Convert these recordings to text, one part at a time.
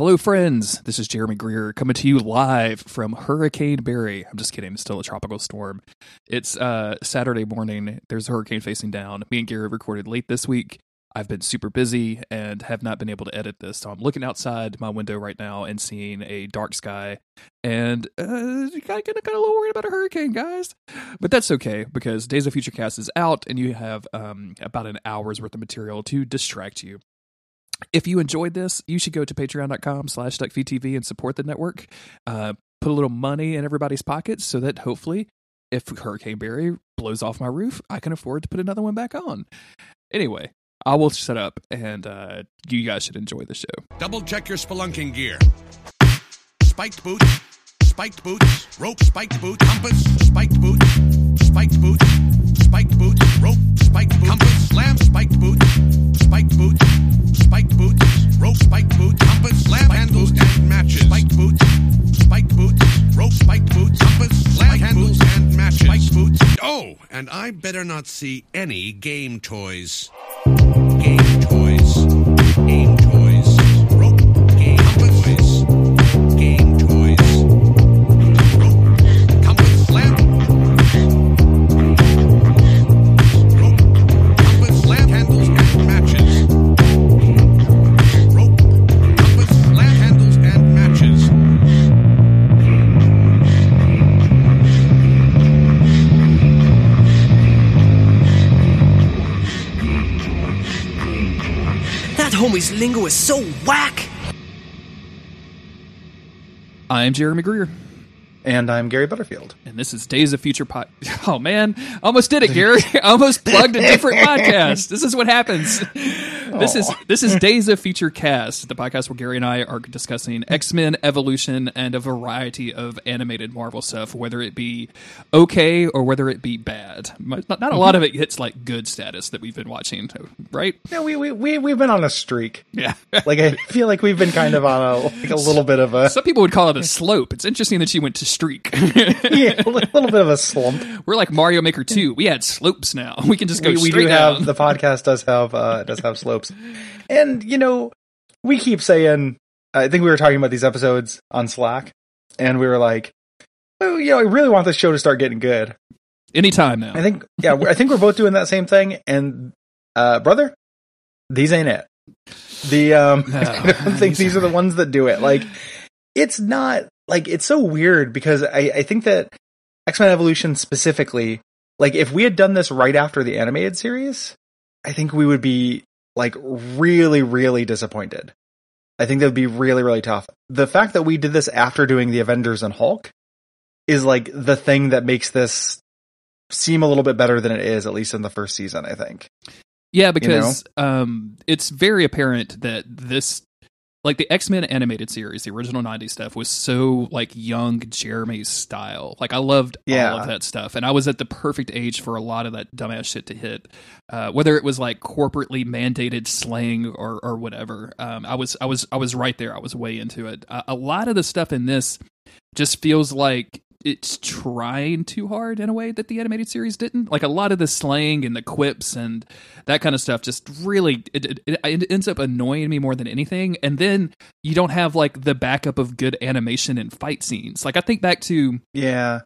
Hello, friends. This is Jeremy Greer coming to you live from Hurricane Barry. I'm just kidding. It's still a tropical storm. It's uh, Saturday morning. There's a hurricane facing down. Me and Gary recorded late this week. I've been super busy and have not been able to edit this. So I'm looking outside my window right now and seeing a dark sky and uh, kind of kind of a little worried about a hurricane, guys. But that's okay because Days of Future Cast is out and you have um, about an hour's worth of material to distract you. If you enjoyed this, you should go to patreon.com slash duckfeedtv and support the network. Uh, put a little money in everybody's pockets so that hopefully if Hurricane Barry blows off my roof, I can afford to put another one back on. Anyway, I will shut up and uh, you guys should enjoy the show. Double check your spelunking gear. Spiked boots, spiked boots, rope spiked boots, compass, spiked boots, spiked boots, spiked boots, rope, spiked boots, compass, slam, spiked boots, spiked boots, spiked boots, rope, spiked boots, compass, slam, handles and matches, spiked boots, spiked boots, rope, spiked boots, compass, slam, handles and matches, spiked boots. Oh, and I better not see any game toys. Game toys. Homie's lingo is so whack. I'm Jeremy Greer, And I'm Gary Butterfield. and this is Days of Future Pod. Oh man, almost did it, Gary. Almost plugged a different podcast. This is what happens. This is this is Days of Future Cast, the podcast where Gary and I are discussing X Men Evolution and a variety of animated Marvel stuff, whether it be okay or whether it be bad. Not, not a lot mm-hmm. of it hits like good status that we've been watching, right? Yeah, we we we we've been on a streak. Yeah. Like I feel like we've been kind of on a like a little bit of a Some people would call it a slope. It's interesting that you went to streak. yeah, a little bit of a slump. We're like Mario Maker 2. We had slopes now. We can just go We, we do down. have the podcast does have uh does have slopes, and you know we keep saying. I think we were talking about these episodes on Slack, and we were like, oh, you know, I really want this show to start getting good. Anytime now. I think, yeah, I think we're both doing that same thing. And uh, brother, these ain't it. The um, I don't think these are the ones that do it. Like, it's not like it's so weird because I I think that X Men Evolution specifically, like, if we had done this right after the animated series, I think we would be like really really disappointed. I think that would be really really tough. The fact that we did this after doing the Avengers and Hulk is like the thing that makes this seem a little bit better than it is, at least in the first season, I think. Yeah, because um, it's very apparent that this, like the X Men animated series, the original '90s stuff, was so like young Jeremy's style. Like I loved Yeah. all of that stuff, and I was at the perfect age for a lot of that dumbass shit to hit. Uh, whether it was like corporately mandated slang or or whatever, um, I was I was I was right there. I was way into it. Uh, a lot of the stuff in this just feels like it's trying too hard in a way that the animated series didn't. Like a lot of the slang and the quips and that kind of stuff just really it, it, it ends up annoying me more than anything. And then you don't have like the backup of good animation and fight scenes. Like I think back to Yeah.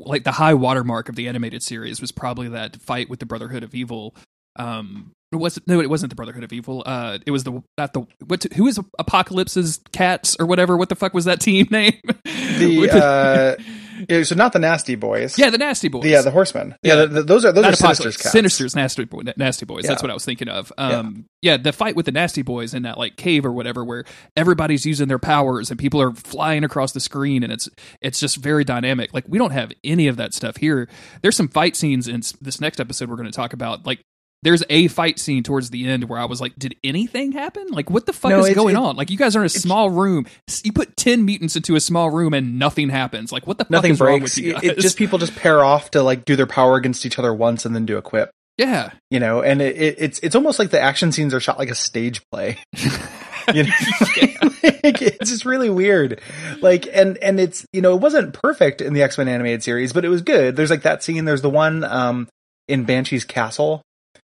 like the high watermark of the animated series was probably that fight with the Brotherhood of Evil. Um, it wasn't no, it wasn't the Brotherhood of Evil. Uh, it was the not the what? Who is Apocalypse's cats or whatever? What the fuck was that team name? The, uh, yeah, so not the Nasty Boys. yeah, the Nasty Boys. Yeah, the Horsemen. Yeah, Yeah. the, the- those are those Not are Sinister's Apocalypse, cats. Sinister's nasty boy, nasty boys. That's what I was thinking of. Um, yeah. the fight with the nasty boys in that like cave or whatever, where everybody's using their powers and people are flying across the screen, and it's it's just very dynamic. Like we don't have any of that stuff here. There's some fight scenes in this next episode we're going to talk about. Like there's a fight scene towards the end where I was like, did anything happen? Like what the fuck No, is going it- on? Like you guys are in a small room. You put ten mutants into a small room and nothing happens. Like what the fuck Nothing is wrong breaks. with you It, guys? it just people just pair off to like do their power against each other once and then do a quip. yeah. You know, and it, it, it's it's almost like the action scenes are shot like a stage play. you know, Like, it's just really weird. Like, and and it's you know it wasn't perfect in the X Men animated series, but it was good. There's like that scene. There's the one um in Banshee's castle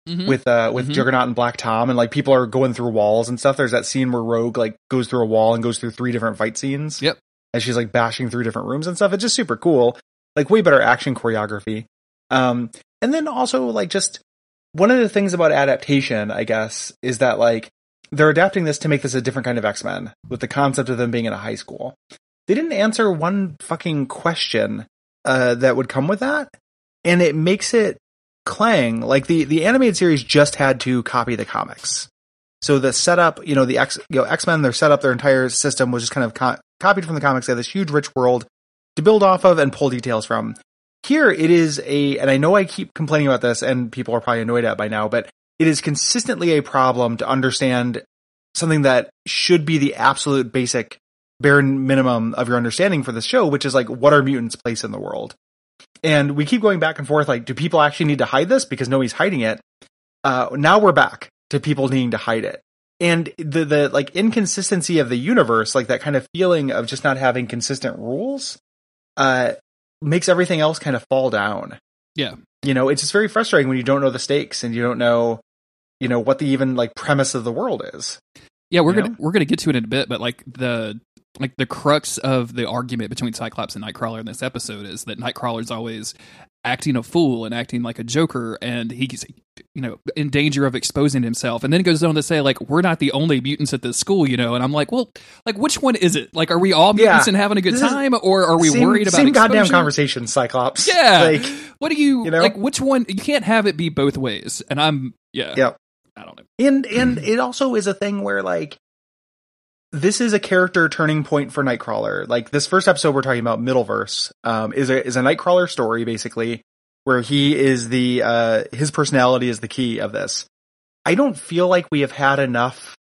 Mhm. with uh with Mhm. Juggernaut and Black Tom and like people are going through walls and stuff. There's that scene where Rogue like goes through a wall and goes through three different fight scenes. Yep. And she's like bashing through different rooms and stuff. It's just super cool. Like way better action choreography. Um and then also like just one of the things about adaptation, I guess, is that like they're adapting this to make this a different kind of X-Men with the concept of them being in a high school. They didn't answer one fucking question uh that would come with that. And it makes it clang like the the animated series just had to copy the comics. So the setup you know the x you know x-men their setup their entire system was just kind of co- copied from the comics. They have this huge rich world to build off of and pull details from. Here it is a and i know i keep complaining about this and people are probably annoyed at by now but it is consistently a problem to understand something that should be the absolute basic bare minimum of your understanding for the show which is like what are mutants place in the world and we keep going back and forth like do people actually need to hide this? Because nobody's hiding it. Uh now we're back to people needing to hide it. And the the like inconsistency of the universe like that kind of feeling of just not having consistent rules uh makes everything else kind of fall down. Yeah. you know it's just very frustrating when you don't know the stakes and you don't know you know what the even like premise of the world is. Yeah, we're You gonna we're gonna get to it in a bit, but like the like the crux of the argument between Cyclops and Nightcrawler in this episode is that Nightcrawler's always acting a fool and acting like a joker, and he's you know in danger of exposing himself. And then goes on to say like we're not the only mutants at this school, you know. And I'm like, well, like which one is it? Like, are we all mutants Yeah. and having a good time, or are we same, worried about same goddamn conversation cyclops Yeah. like What do you, You know? like? Which one? You can't have it be both ways. And I'm yeah. Yep. I don't know. and and it also is a thing where like this is a character turning point for Nightcrawler. Like this first episode we're talking about, Middleverse, um, is a is a Nightcrawler story basically, where he is the uh his personality is the key of this. I don't feel like we have had enough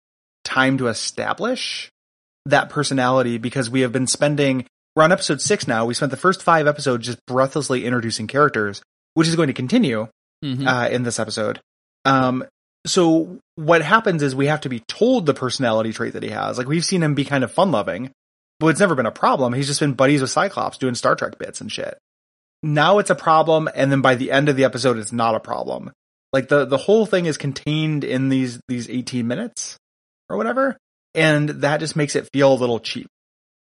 time to establish that personality because we have been spending we're on episode six now. We spent the first five episodes just breathlessly introducing characters, which is going to continue Mhm. uh, in this episode. Um, so what happens is we have to be told the personality trait that he has. Like we've seen him be kind of fun loving, but it's never been a problem. He's just been buddies with Cyclops doing Star Trek bits and shit. Now it's a problem, and then by the end of the episode, it's not a problem. Like the the whole thing is contained in these these eighteen minutes or whatever, and that just makes it feel a little cheap.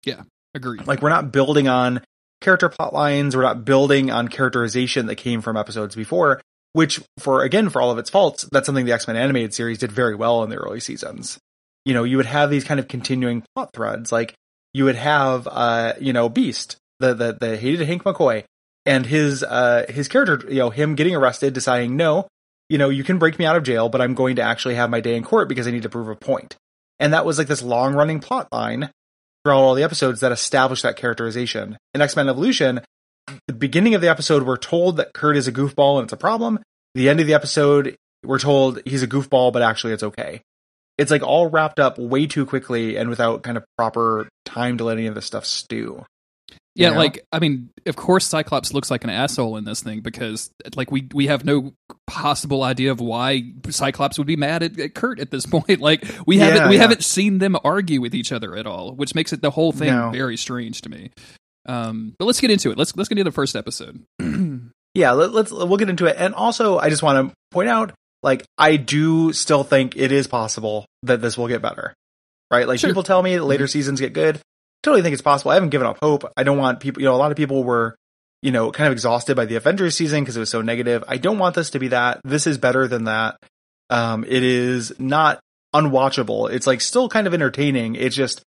Yeah, agreed. Like we're not building on character plot lines, we're not building on characterization that came from episodes before, which for again for all of its faults, that's something the X-Men animated series did very well in the early seasons. You know, you would have these kind of continuing plot threads, like you would have uh, you know, Beast, the the the hated Hank McCoy, and his uh his character, you know, him getting arrested, deciding, no, you know, you can break me out of jail, but I'm going to actually have my day in court because I need to prove a point. And that was like this long running plot line throughout all the episodes that established that characterization. In X Men Evolution, the beginning of the episode, we're told that Kurt is a goofball and it's a problem. The end of the episode, we're told he's a goofball, but actually it's okay. It's like all wrapped up way too quickly and without kind of proper time to let any of this stuff stew. Yeah, You know? like I mean, of course, Cyclops looks like an asshole in this thing because, like, we we have no possible idea of why Cyclops would be mad at, at Kurt at this point. Like, we Yeah, haven't we yeah. haven't seen them argue with each other at all, which makes it the whole thing No. very strange to me. Um, but let's get into it. Let's let's get into the first episode. yeah, let, let's we'll get into it. And also, I just want to point out, like, I do still think it is possible that this will get better, right? Like, Sure. people tell me that later seasons get good. Totally think it's possible. I haven't given up hope. I don't want people. You know, a lot of people were, you know, kind of exhausted by the Avengers season because it was so negative. I don't want this to be that. This is better than that. Um, it is not unwatchable. It's like still kind of entertaining. It's just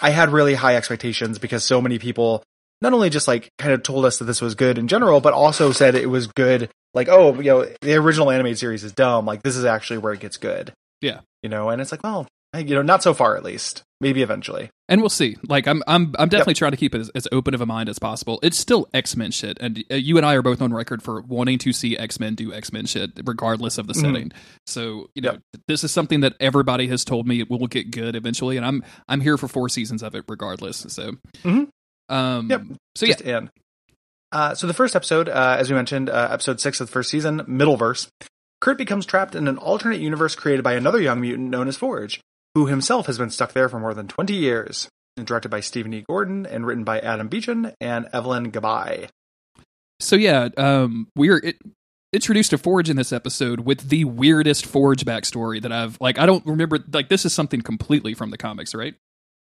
I had really high expectations because so many people not only just like kind of told us that this was good in general, but also said it was good. Like, oh, you know, the original animated series is dumb. Like, this is actually where it gets good. Yeah. You know, and it's like, well, you know, not so far at least. Maybe eventually. and we'll see. Like, I'm I'm I'm definitely trying to keep it as, as open of a mind as possible. It's still X Men shit, and uh, you and I are both on record for wanting to see X Men do X Men shit, regardless of the Mhm. setting. So you know, Yep. this is something that everybody has told me it will get good eventually, and I'm I'm here for four seasons of it regardless. So, Mhm. Um, Yep. so yeah, Just in. Uh, so the first episode, uh, as we mentioned, uh, episode six of the first season, Middleverse, Kurt becomes trapped in an alternate universe created by another young mutant known as Forge, who himself has been stuck there for more than 20 years. Directed by Stephen E. Gordon and written by Adam Beechen and Evelyn Gabai. so yeah, um, we're it, introduced to Forge in this episode with the weirdest Forge backstory that I've like. I don't remember. Like this is something completely from the comics, right?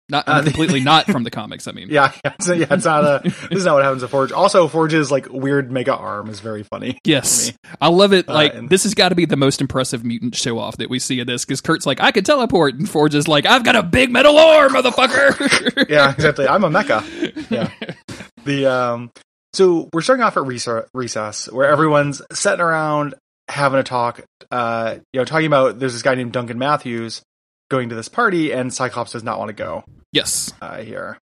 Not Uh, completely not from the comics. I mean, Yeah, yeah, it's, yeah, it's not a. this is not what happens to Forge. Also, Forge's like weird mega arm is very funny. Yes. I love it. Uh, Like and- this has got to be the most impressive mutant show off that we see in this because Kurt's like, I can teleport, and Forge is like, I've got a big metal arm, motherfucker. Yeah, exactly. I'm a mecha. Yeah. The um. So we're starting off at recess, recess where everyone's sitting around having a talk. Uh, you know, talking about there's this guy named Duncan Matthews going to this party, and Cyclops does not want to go. yes, Uh, hear.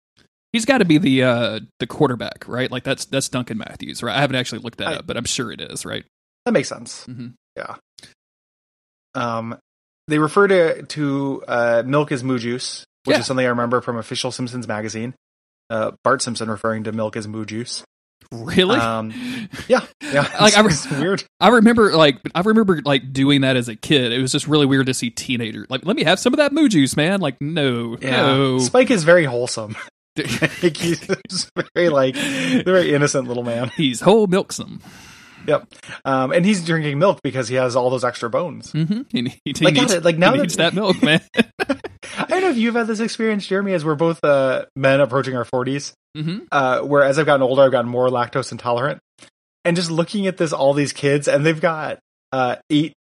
he's got to be the uh the quarterback, right? Like that's that's Duncan Matthews, right? I haven't actually looked that I- up, but I'm sure it is, right? That makes sense. Mm-hmm. Yeah. Um, they refer to to uh, milk as moo juice, which Yeah. is something I remember from official Simpsons magazine. Uh, Bart Simpson referring to milk as moo juice. Really? Um, yeah, yeah. Like, I- it's weird. I remember like I remember like doing that as a kid. It was just really weird to see teenagers like let me have some of that moo juice, man. Like no, Yeah, no. Spike is very wholesome. Like, he's very like very innocent little man. He's whole milksome. Yep. Um, and he's drinking milk because he has all those extra bones. Mm-hmm. He, he, he Like, needs, like, now he that- needs that milk, man. I don't know if you've had this experience, Jeremy, as we're both uh, men approaching our forties. hmm uh, where as I've gotten older, I've gotten more lactose intolerant. And just looking at this, all these kids, and they've got uh, eight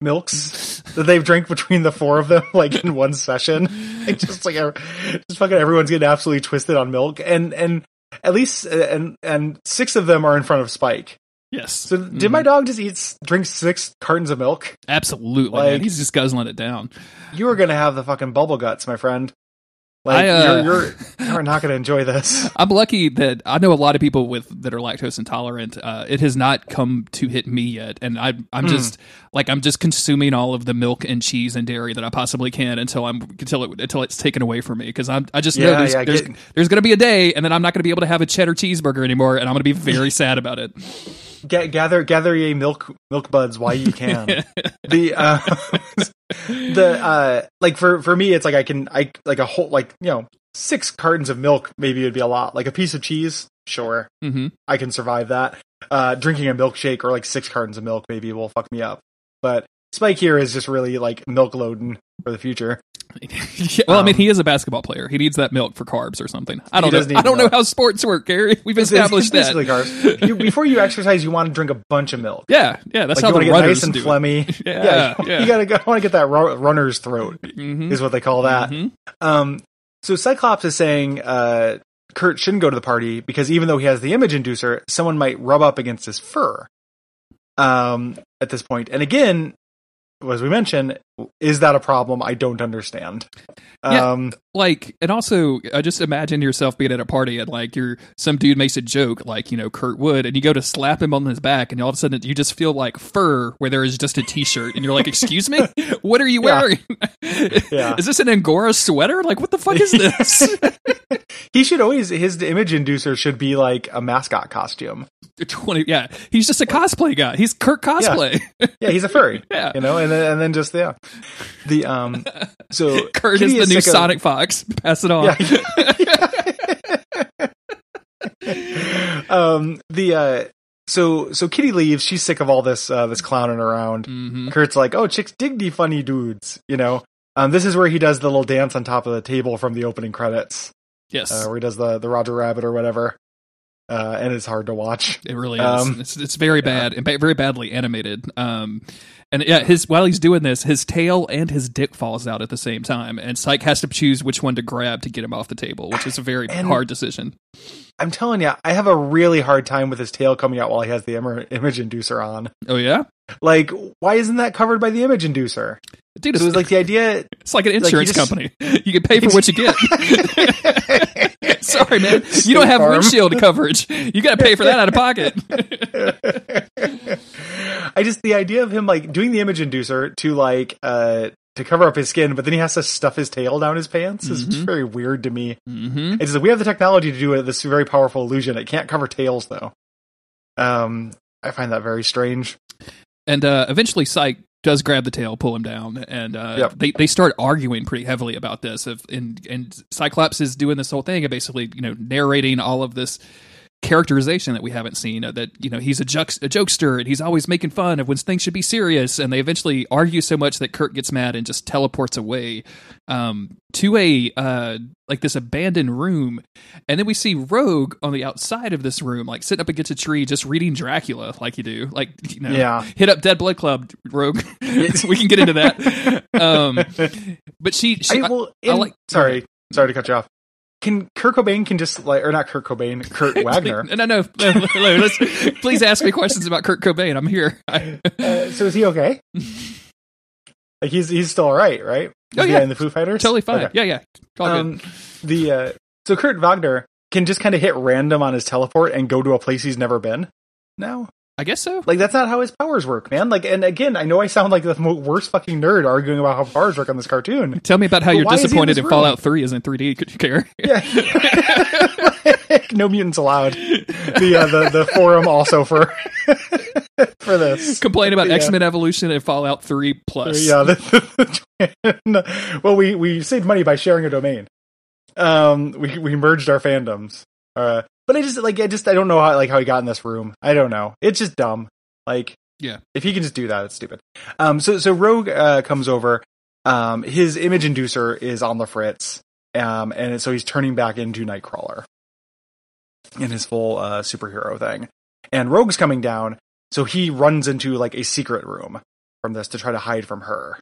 milks that they've drank between the four of them, like in one session. Like just like just fucking everyone's getting absolutely twisted on milk, and and at least uh, and and six of them are in front of Spike. Yes. So did my dog just eat drink six cartons of milk? Absolutely, man. He's just guzzling it down. You are gonna have the fucking bubble guts, my friend. Like I, uh, you're you're you're not gonna enjoy this. I'm lucky that I know a lot of people with that are lactose intolerant. Uh, it has not come to hit me yet, and I, I'm Hmm. just like I'm just consuming all of the milk and cheese and dairy that I possibly can until I'm until it until it's taken away from me because I'm I just know there's yeah, there's, get- there's going to be a day, and then I'm not going to be able to have a cheddar cheeseburger anymore, and I'm going to be very sad about it. Ga- gather gather ye milk milk buds while you can. the uh the uh like for for me it's like I can I like a whole like you know six cartons of milk maybe would be a lot. Like a piece of cheese sure. Hmm I can survive that. Uh drinking a milkshake or like six cartons of milk maybe will fuck me up. But Spike here is just really like milk loading for the future Yeah, well, I mean, he is a basketball player. He needs that milk for carbs or something. I don't know. I don't milk. know how sports work, Gary. We've It's- it's- established it's that. basically carbs. You, before you exercise you want to drink a bunch of milk Yeah, yeah. That's like how you the want to get nice and do phlegmy Yeah, you, yeah. you gotta go, I want to get that ru- runner's throat Mhm. is what they call that Mhm. Um, so Cyclops is saying uh, Kurt shouldn't go to the party because even though he has the image inducer, someone might rub up against his fur. Um, at this point, and again, as we mentioned, is that a problem? I don't understand. Yeah. Um, like and also I just imagine yourself being at a party and like you're some dude makes a joke like you know Kurt Wood and you go to slap him on his back and all of a sudden you just feel like fur where there is just a t-shirt and you're like excuse me what are you Yeah. wearing Yeah. is this an angora sweater like what the fuck is this he should always his image inducer should be like a mascot costume. 20 yeah he's just a cosplay guy he's Kurt cosplay Yeah, he's a furry. Yeah. you know, and then and then just yeah, the um. So Kurt Kitty is the new Sonic Fox pass it on Yeah. um the uh so so Kitty leaves, she's sick of all this uh this clowning around. Mhm. Kurt's like, "Oh, chicks dig the funny dudes," you know. Um this is where he does the little dance on top of the table from the opening credits. yes Uh where he does the the Roger Rabbit or whatever. Uh and it's hard to watch. It really is. Um, it's it's very bad and ba- very badly animated. Um, and yeah, his while he's doing this, his tail and his dick falls out at the same time, and Psych has to choose which one to grab to get him off the table, which is a very And- hard decision. I'm telling you, I have a really hard time with his tail coming out while he has the Im- image inducer on. Oh yeah, Like, why isn't that covered by the image inducer? dude, So it's it's like the idea it's like an insurance just- company. You can pay for what you get. Sorry, man, you don't have Farm. windshield coverage. You got to pay for that out of pocket. I just the idea of him like doing the image inducer to like uh to cover up his skin, but then he has to stuff his tail down his pants is just very weird to me. hmm It's just, we have the technology to do this very powerful illusion. It can't cover tails though. Um, I find that very strange. And uh, eventually, Psych does grab the tail, pull him down, and uh, Yep. they they start arguing pretty heavily about this. If and and Cyclops is doing this whole thing and basically you know narrating all of this characterization that we haven't seen uh, that you know he's a, a jokester and he's always making fun of when things should be serious. And they eventually argue so much that Kurt gets mad and just teleports away um, to a uh, like this abandoned room. And then we see Rogue on the outside of this room like sitting up against a tree just reading Dracula like you do like you know Yeah. hit up Dead Blood Club Rogue. We can get into that. Um, but she, she I, well, I in- like- sorry, sorry to cut you off. Can Kurt Cobain can just like, or not Kurt Cobain, Kurt Wagner? No, no, no. no, please ask me questions about Kurt Cobain. I'm here. Uh, so is he okay? like he's he's still all right, right? Oh, yeah. in the Foo Fighters. totally fine. Okay. Yeah, yeah. All good. Um, the uh, so Kurt Wagner can just kind of hit random on his teleport and go to a place he's never been. No, I guess so. like that's not how his powers work, man. Like, and again, I know I sound like the worst fucking nerd arguing about how powers work on this cartoon. Tell me about how But you're he in disappointed in? Fallout 3 isn't 3D. Could you care? Yeah, no mutants allowed. The uh, the the forum also for for this. Complain about Yeah. X Men Evolution and Fallout 3 Plus. Yeah. The, well, we we saved money by sharing a domain. Um, we we merged our fandoms. Uh, but I just like I just I don't know how like how he got in this room. I don't know. It's just dumb. Like Yeah. if he can just do that, it's stupid. Um, so so Rogue uh, comes over. Um, his image inducer is on the fritz. Um, and so he's turning back into Nightcrawler in his full uh superhero thing. And Rogue's coming down, so he runs into like a secret room from this to try to hide from her.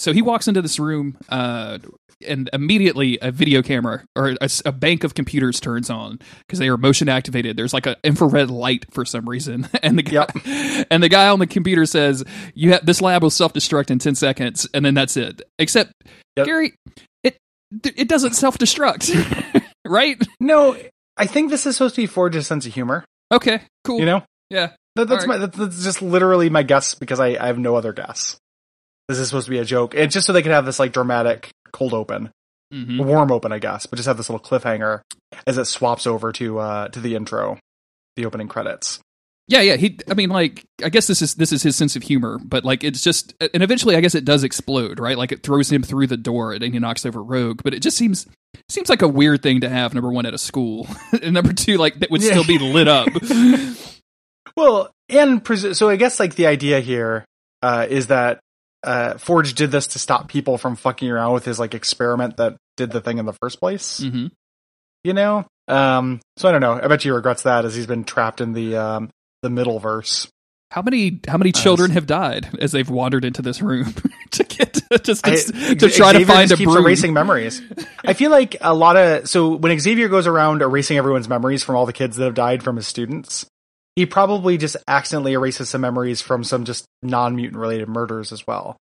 So he walks into this room, uh, and immediately a video camera or a bank of computers turns on because they are motion activated. There's like an infrared light for some reason, and the guy, and the guy on the computer says, "You have this lab will self destruct in ten seconds," and then that's it. Except Yep. Gary, it it doesn't self destruct, right? No, I think this is supposed to be forged a sense of humor. Okay, cool. You know, yeah, that, that's All my that's, that's just literally my guess because I, I have no other guess. This is supposed to be a joke. And just so they can have this like dramatic cold open, hmm warm open, I guess, but just have this little cliffhanger as it swaps over to uh to the intro, the opening credits. Yeah, yeah. He, I mean, like, I guess this is this is his sense of humor, but like, it's just, and eventually, I guess it does explode, right? Like, it throws him through the door, and he knocks over Rogue. But it just seems seems like a weird thing to have. Number one, at a school, and number two, like, that would Yeah. still be lit up. Well, and pres- so I guess like the idea here uh, is that uh, Forge did this to stop people from fucking around with his like experiment that did the thing in the first place. hmm You know, um, so I don't know. I bet he regrets that as he's been trapped in the um, the middle verse. How many how many children have died as they've wandered into this room to get to, just to, I- to try to find just a keeps broom? erasing memories. I feel like a lot of so when Xavier goes around erasing everyone's memories from all the kids that have died from his students, he probably just accidentally erases some memories from some just non mutant related murders as well.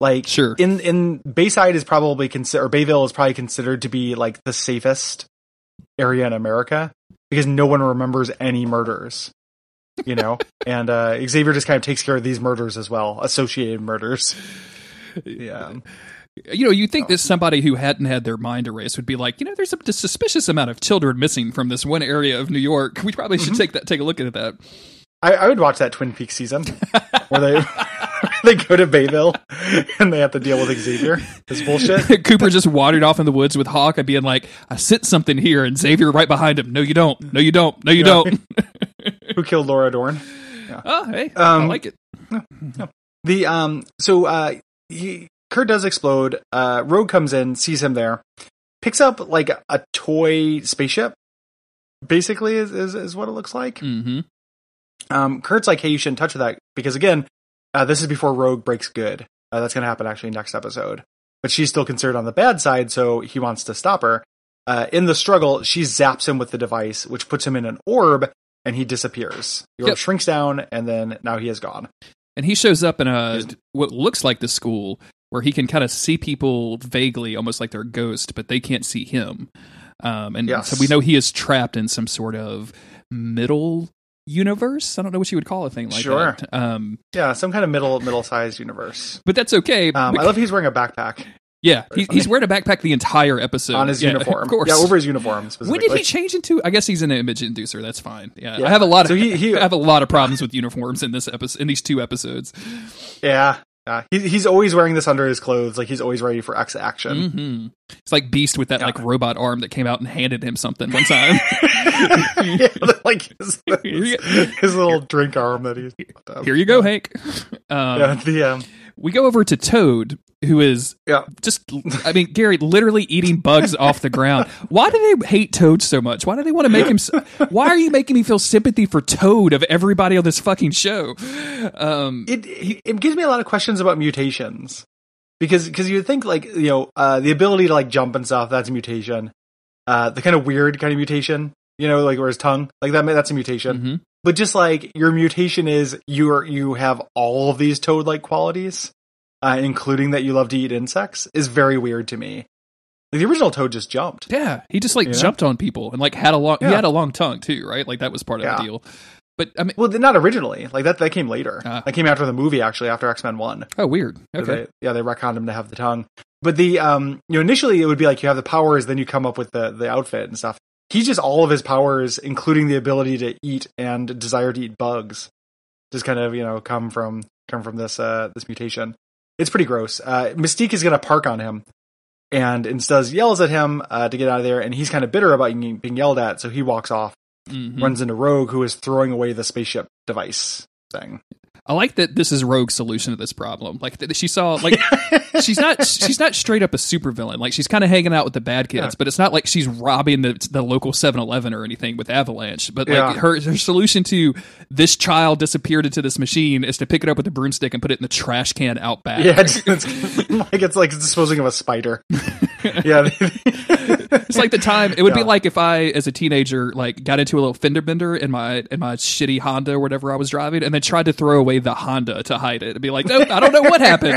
Like Sure. in in Bayside is probably considered or Bayville is probably considered to be like the safest area in America because no one remembers any murders. You know, and uh, Xavier just kind of takes care of these murders as well, associated murders. Yeah. You know, you think that somebody who hadn't had their mind erased would be like, you know, there's a suspicious amount of children missing from this one area of New York. We probably Mm-hmm. should take that take a look at that. I, I would watch that Twin Peaks season where they they go to Bayville and they have to deal with Xavier. This bullshit. Cooper just wandered off in the woods with Hawk and being like, I sit something here, and Xavier right behind him. No, you don't. No, you don't. No, you Yeah. don't. Who killed Laura Dorn? oh, hey, Um, I like it. The um. So uh, he, Kurt does explode. Uh, Rogue comes in, sees him there, picks up like a toy spaceship. Basically, is is, is what it looks like. hmm Um, Kurt's like, "Hey, you shouldn't touch that because again, uh, this is before Rogue breaks good. Uh, that's gonna happen actually next episode. But she's still considered on the bad side, so he wants to stop her. Uh, in the struggle, she zaps him with the device, which puts him in an orb, and he disappears. The orb Yep. shrinks down, and then now he is gone. And he shows up in a what looks like the school where he can kind of see people vaguely, almost like they're a ghost, but they can't see him. Um, and Yes. so we know he is trapped in some sort of middle universe. I don't know what you would call a thing like Sure. that. Um, Yeah, some kind of middle middle sized universe. but that's okay. Um, I love he's wearing a backpack yeah, he, he's wearing a backpack the entire episode on his Yeah, uniform. Of course. Yeah, over his uniform. when did he change into? I guess he's an image inducer. That's fine. Yeah, Yeah. I have a lot of So he- he- I have a lot of problems with uniforms in this episode. In these two episodes, Yeah, Yeah, he, he's always wearing this under his clothes, like he's always ready for X action. hmm It's like Beast with that Yeah. like robot arm that came out and handed him something one time. yeah, like his, you his little drink arm that he's. Here you go, Hank. Um, Yeah, the um, We go over to Toad, who is yeah. just, I mean, Gary, literally eating bugs off the ground. Why do they hate Toad so much? Why do they want to make him? So, why are you making me feel sympathy for Toad of everybody on this fucking show? Um, it it gives me a lot of questions about mutations because because you think like you know uh, the ability to like jump and stuff that's a mutation uh, the kind of weird kind of mutation you know like where his tongue like that that's a mutation mhm. but just like your mutation is you are you have all of these toad like qualities uh, including that you love to eat insects is very weird to me like the original toad just jumped Yeah, he just like You know? jumped on people and like had a long. He had a long tongue too, right? Like that was part of Yeah. the deal. But I mean, well not originally like that that came later Ah. that came after the movie actually after x-men 1 oh, weird. Okay. They, yeah, they retconned him to have the tongue. But the um, you know, initially it would be like you have the powers, then you come up with the the outfit and stuff. He's just all of his powers, including the ability to eat and desire to eat bugs, just kind of you know come from come from this uh this mutation. It's pretty gross. Uh, Mystique is gonna park on him, and instead yells at him uh, to get out of there, and he's kind of bitter about being yelled at, so he walks off, Mhm. runs into Rogue, who is throwing away the spaceship device thing. I like that this is Rogue's solution to this problem. Like that she saw, like she's not she's not straight up a supervillain. Like she's kind of hanging out with the bad kids, Yeah. but it's not like she's robbing the the local 7-Eleven or anything with Avalanche. But like Yeah. her her solution to this child disappeared into this machine is to pick it up with a broomstick and put it in the trash can out back. Yeah, it's, it's like it's like disposing of a spider. yeah, It's like the time it would be like if I, as a teenager, like got into a little fender bender in my in my shitty Honda or whatever I was driving, and then tried to throw away the Honda to hide it, and be like, "Nope, I don't know what happened.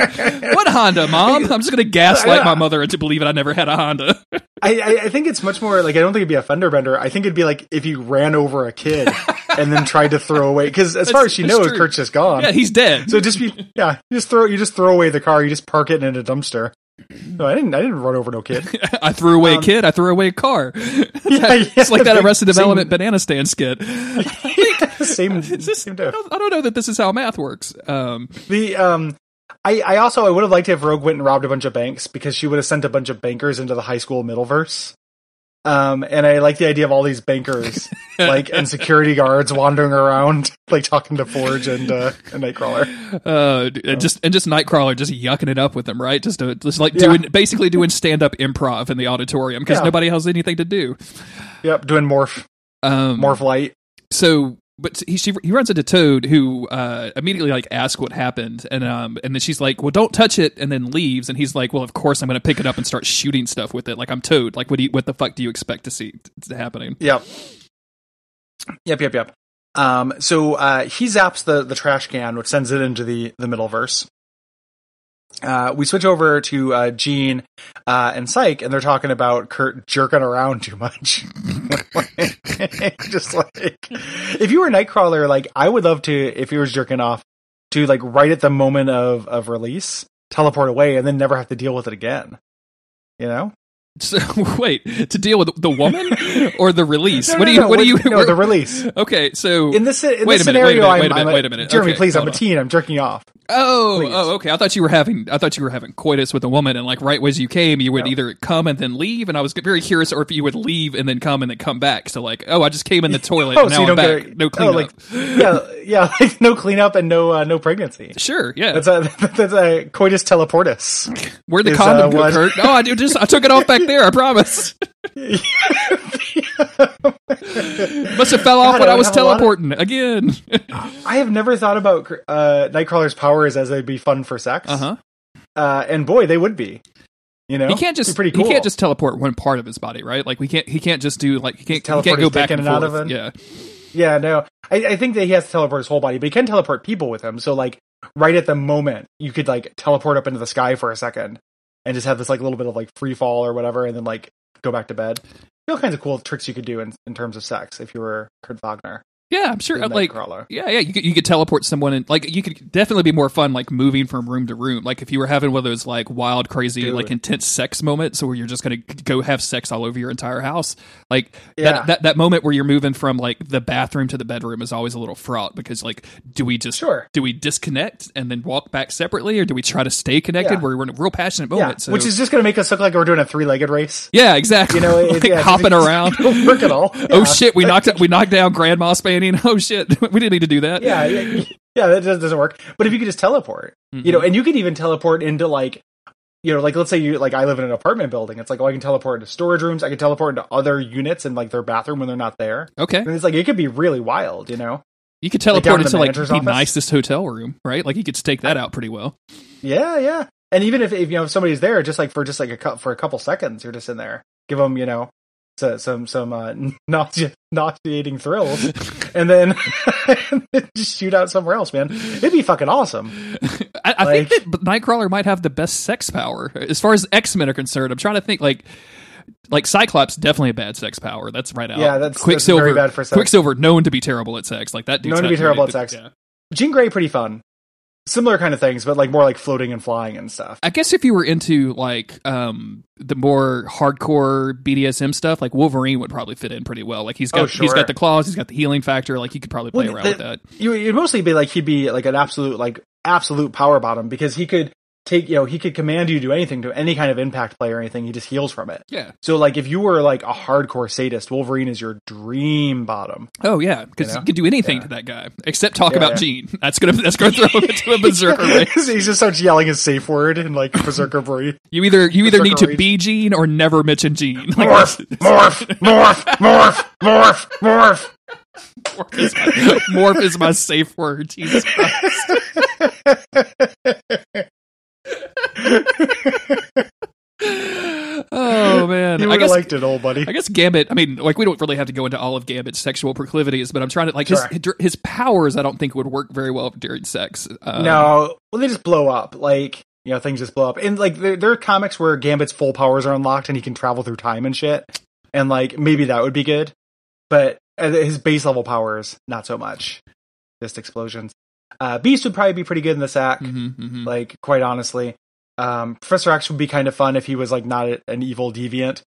What Honda, Mom? I'm just gonna gaslight my mother into believing I never had a Honda." I, I I think it's much more like I don't think it'd be a fender bender. I think it'd be like if you ran over a kid and then tried to throw away because as far as she knows, true. Kurt's just gone. yeah, he's dead. so just be yeah, you just throw you just throw away the car. You just park it in a dumpster. No, I didn't. I didn't run over no kid. I threw away Um, a kid. I threw away a car. Yeah, yeah, it's like that Arrested Development same- banana stand skit. Same, just- same I don't, I don't know that this is how math works. Um, The um, I I also I would have liked if Rogue went and robbed a bunch of banks because she would have sent a bunch of bankers into the high school middleverse. Um, and I like the idea of all these bankers, like and security guards wandering around, like talking to Forge and uh, and Nightcrawler. uh, and just and just Nightcrawler just yucking it up with them, right? Just to, just like Yeah. doing basically doing stand up improv in the auditorium because Yeah. nobody has anything to do. Yep, doing morph Um, morph light. So, but he she, he runs into Toad, who uh, immediately like asks what happened, and um, and then she's like, "Well, don't touch it," and then leaves, and he's like, "Well, of course I'm going to pick it up and start shooting stuff with it. Like I'm Toad. Like what do you, what the fuck do you expect to see t- happening?" Yep. Yep, yep, yep. Um, so uh, he zaps the the trash can, which sends it into the the middleverse. Uh, we switch over to uh, Jean uh, and Psych, and they're talking about Kurt jerking around too much. Just like if you were Nightcrawler, like I would love to, if he was jerking off, to like right at the moment of of release, teleport away, and then never have to deal with it again. You know? So wait, to deal with the woman or the release? No, what no, do you? no, what do you? No, the release. Okay, so In this in Wait this a minute, wait a scenario, minute, I'm, wait a minute, wait a minute. Jeremy, Okay, please, I'm hold a teen. I'm jerking off. Oh, Please. oh, okay. I thought you were having. I thought you were having coitus with a woman, and like right as you came, you would No. either come and then leave. And I was very curious, or if you would leave and then come and then come back. So like, oh, I just came in the toilet. Oh, and so you I'm don't back. get no oh, cleanup. like yeah, yeah, like no cleanup and no uh, no pregnancy. sure, yeah. That's a that's a coitus teleportus. Where'd the is, condom uh, go, Kurt? No, I do just. I took it off back there. I promise. Must have fell off God, when I I was lot of- teleporting again. I have never thought about uh, Nightcrawler's powers as they'd be fun for sex. uh huh. Uh, and boy, they would be. You know, He can't just. Pretty cool. He can't just teleport one part of his body, right? Like we can't. He can't just do like he can't. He teleport can't go his back and, in and out of it? Yeah. Yeah, no. I, I think that he has to teleport his whole body, but he can teleport people with him. So like right at the moment, you could like teleport up into the sky for a second and just have this like little bit of like free fall or whatever, and then like go back to bed. All kinds of cool tricks you could do in, in terms of sex if you were Kurt Wagner. Yeah, I'm sure. uh, Like, Nightcrawler. yeah, yeah, you could you could teleport someone and like you could definitely be more fun like moving from room to room. Like if you were having one of those like wild, crazy, Dude. like intense sex moments, where you're just gonna go have sex all over your entire house. Like Yeah. that, that that moment where you're moving from like the bathroom to the bedroom is always a little fraught because like do we just Sure. do we disconnect and then walk back separately or do we try to stay connected Yeah. where we're in a real passionate Yeah, moment? So, which is just going to make us look like we're doing a three-legged race. yeah, exactly. You know, it- like yeah, hopping around. work at all. Oh shit! We knocked we knocked down Grandma Oh shit! We didn't need to do that. yeah, yeah, yeah, that does- doesn't work. But if you could just teleport, you Mm-hmm. know, and you could even teleport into like, you know, like let's say you like I live in an apartment building. It's like, oh, I can teleport into storage rooms. I can teleport into other units and like their bathroom when they're not there. Okay. And it's like it could be really wild, you know. You could teleport to into like the office? nicest hotel room, right? Like you could stake that out pretty well. Yeah, yeah. And even if, if you know if somebody's there, just like for just like a cou- for a couple seconds, you're just in there. Give them, you know, so, some some uh, nauseating, nauseating thrills, and then just shoot out somewhere else, man. It'd be fucking awesome. I, I Like- think that Nightcrawler might have the best sex power as far as X Men are concerned. I'm trying to think like. Like Cyclops, definitely a bad sex power. That's right out. Yeah, that's- that's Quicksilver. very bad for sex. Quicksilver, known to be terrible at sex. Like that. dude's Known to be terrible at sex. Yeah. Jean Grey, pretty fun. Similar kind of things, but like more like floating and flying and stuff. I guess if you were into like um the more hardcore BDSM stuff, like Wolverine would probably fit in pretty well. Like he's got Oh, he's sure. got the claws, he's got the healing factor. Like he could probably play Well, around the- with that. You, it'd mostly be like he'd be like an absolute like absolute power bottom because he could take you know he could command you to do anything to any kind of impact play or anything. He just heals from it. Yeah. So like if you were like a hardcore sadist, Wolverine is your dream bottom. Oh yeah, because You you, know? can do anything Yeah. to that guy except talk Yeah, about yeah. Jean. That's gonna that's gonna throw him into a berserker race. he just starts yelling his safe word and like berserker breathe. You either you either need to Berserker be Jean or never mention Jean. Like, Morph, morph, morph, morph, morph, morph. morph, is my, morph is my safe word. Jesus Christ. Oh man, You I have guess liked it, old buddy. I guess Gambit. I mean, like we don't really have to go into all of Gambit's sexual proclivities, but I'm trying to like Sure. his his powers. I don't think would work very well during sex. Um, no, well, they just blow up. Like, you know, things just blow up. And, like, there, there are comics where Gambit's full powers are unlocked and he can travel through time and shit. And, like, maybe that would be good. But uh, his base level powers, not so much. Just explosions. Uh, Beast would probably be pretty good in the sack. mhm, mhm. Like, quite honestly. Um, Professor X would be kind of fun if he was, like, not an evil deviant.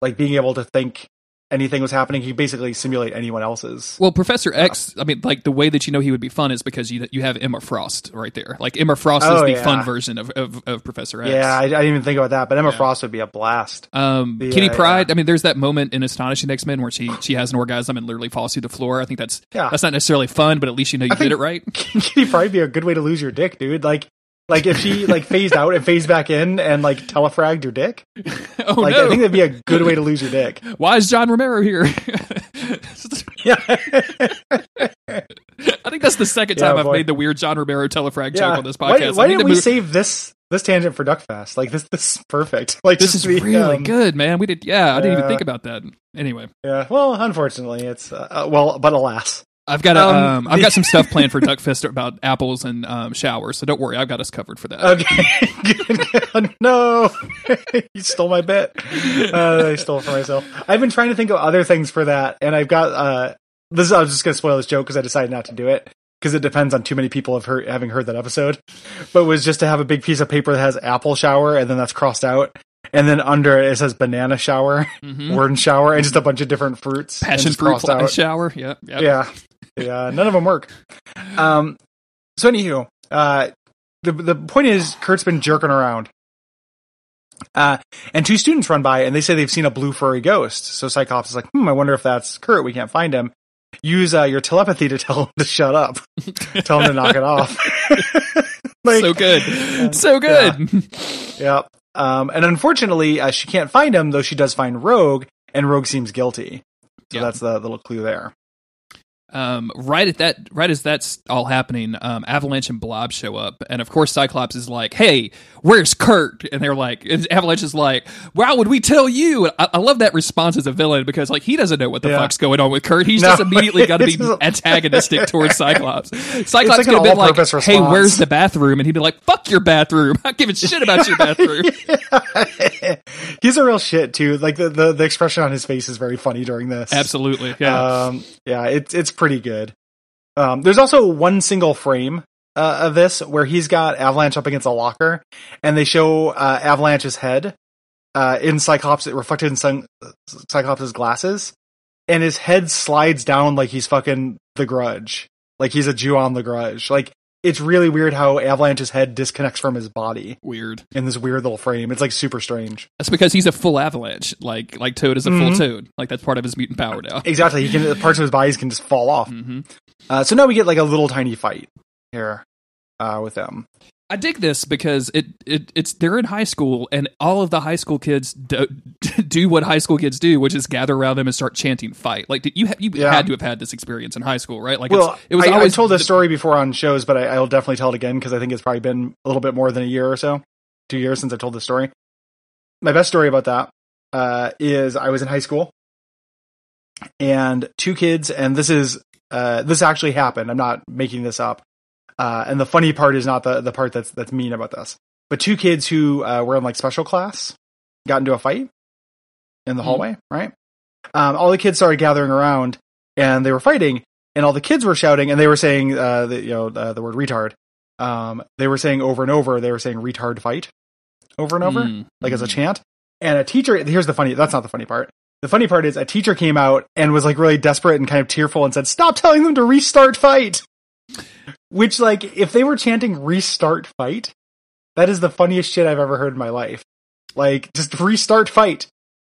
Like, being able to think anything was happening, he basically simulate anyone else's. Well, Professor X. I mean, like the way that you know he would be fun is because you you have Emma Frost right there. Like Emma Frost is Oh, the yeah. fun version of, of, of Professor X. Yeah, I, I didn't even think about that, but Emma Yeah. Frost would be a blast. Um, The, Kitty Pryde. yeah. I mean, there's that moment in Astonishing X Men where she she has an orgasm and literally falls through the floor. I think that's Yeah. that's not necessarily fun, but at least you know you I did it right. Kitty Pryde be a good way to lose your dick, dude. Like, like if she like phased out and phased back in and like telefragged your dick, oh like no! I think that'd be a good way to lose your dick. Why is John Romero here? Yeah, I think that's the second Yeah, time I've boy. made the weird John Romero telefrag yeah. joke on this podcast. why need didn't we move- save this this tangent for Duckfest? Like this, this is perfect. Like This is the, really um, good, man. We did, yeah. I didn't even think about that. Anyway, Yeah. Well, unfortunately, it's uh, uh, well, but alas. I've got a, um, Um, I've got some stuff planned for Duckfest about apples and um, showers, so don't worry, I've got us covered for that. Okay. No, you stole my bit. Uh, I stole it for myself. I've been trying to think of other things for that, and I've got uh, this. I was just gonna spoil this joke because I decided not to do it because it depends on too many people have heard having heard that episode. But it was just to have a big piece of paper that has apple shower, and then that's crossed out, and then under it it says banana shower, Mhm. orange shower, and just a bunch of different fruits. Passion fruit crossed fly out. shower. Yeah, yeah. Yeah, yeah. None of them work. Um. So anywho, uh, the the point is, Kurt's been jerking around. Uh, and two students run by and they say they've seen a blue furry ghost. So Cyclops is like, hmm, I wonder if that's Kurt. We can't find him. Use uh, your telepathy to tell him to shut up. tell him to knock it off. Like, so good, so good. Yeah. Um, and unfortunately, uh, she can't find him, though she does find Rogue, and Rogue seems guilty. So Yeah. that's the little clue there. Um, right at that, right as that's all happening, um, Avalanche and Blob show up, and of course Cyclops is like, "Hey, where's Kurt?" And they're like, and Avalanche is like, "Why would we tell you?" And I, I love that response as a villain because like he doesn't know what the Yeah. fuck's going on with Kurt. He's No, just immediately got to be antagonistic towards Cyclops. Cyclops like could have been like, all-purpose "Hey, where's the bathroom?" And he'd be like, "Fuck your bathroom. I'm giving shit about your bathroom." He's a real shit too. Like the, the the expression on his face is very funny during this. Absolutely, yeah. Um, yeah, it's it's pretty good. Um, there's also one single frame uh, of this where he's got Avalanche up against a locker, and they show uh, Avalanche's head uh, in Cyclops, reflected in Cy- Cyclops' glasses, and his head slides down like he's fucking the Grudge, like he's a Ju-On: The Grudge. Like it's really weird how Avalanche's head disconnects from his body Weird. in this weird little frame. It's like super strange. That's because he's a full avalanche. Like like Toad is a full Mhm. Toad. Like that's part of his mutant power now. Exactly, he can parts of his bodies can just fall off. Mm-hmm. Uh, so now we get like a little tiny fight here uh, with them. I dig this because it, it it's they're in high school and all of the high school kids do, do what high school kids do, which is gather around them and start chanting "fight." Like did you ha- you Yeah. had to have had this experience in high school, right? Like Well, it's, it was I, always I told this the- story before on shows, but I, I'll definitely tell it again because I think it's probably been a little bit more than a year or so, two years since I told this story. My best story about that uh, is I was in high school, and two kids, and this is uh, this actually happened. I'm not making this up. Uh, and the funny part is not the the part that's that's mean about this, but two kids who uh, were in like special class got into a fight in the Mhm. hallway. Right, um, all the kids started gathering around, and they were fighting, and all the kids were shouting, and they were saying uh, the, you know uh, the word retard. Um, they were saying over and over. They were saying retard fight over and over Mm, like as a mm. chant. And a teacher, here's the funny, that's not the funny part. The funny part is a teacher came out and was like really desperate and kind of tearful and said, stop telling them to restart fight. Which like, if they were chanting restart fight, that is the funniest shit I've ever heard in my life. Like, just restart fight.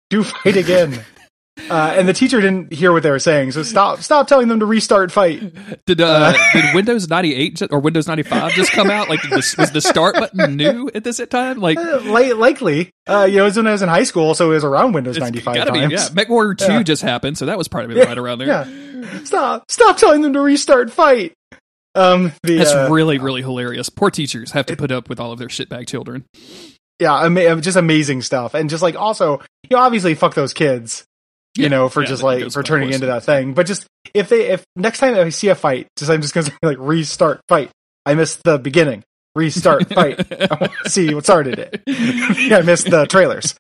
Do fight again. uh, and the teacher didn't hear what they were saying, so stop, stop telling them to restart fight. Did uh, did Windows ninety eight or Windows ninety five just come out? Like this, was the start button new at this time? Like Uh, li- likely, uh, you know, it was when I was in high school, so it was around Windows it's 95 gotta times. be. Yeah, MechWarrior two Yeah. just happened, so that was probably Yeah, right around there. Yeah. Stop. Stop telling them to restart fight. Um, the, That's uh, really really hilarious. Poor teachers have to put up with all of their shitbag children. yeah, ama- just amazing stuff. And just like also, you know, obviously fuck those kids, you Yeah, know, for yeah, just like, for turning into that thing. But just, if they, if next time I see a fight, just, I'm just gonna say like restart fight. I missed the beginning. Restart fight. I want to see what started it. I missed the trailers.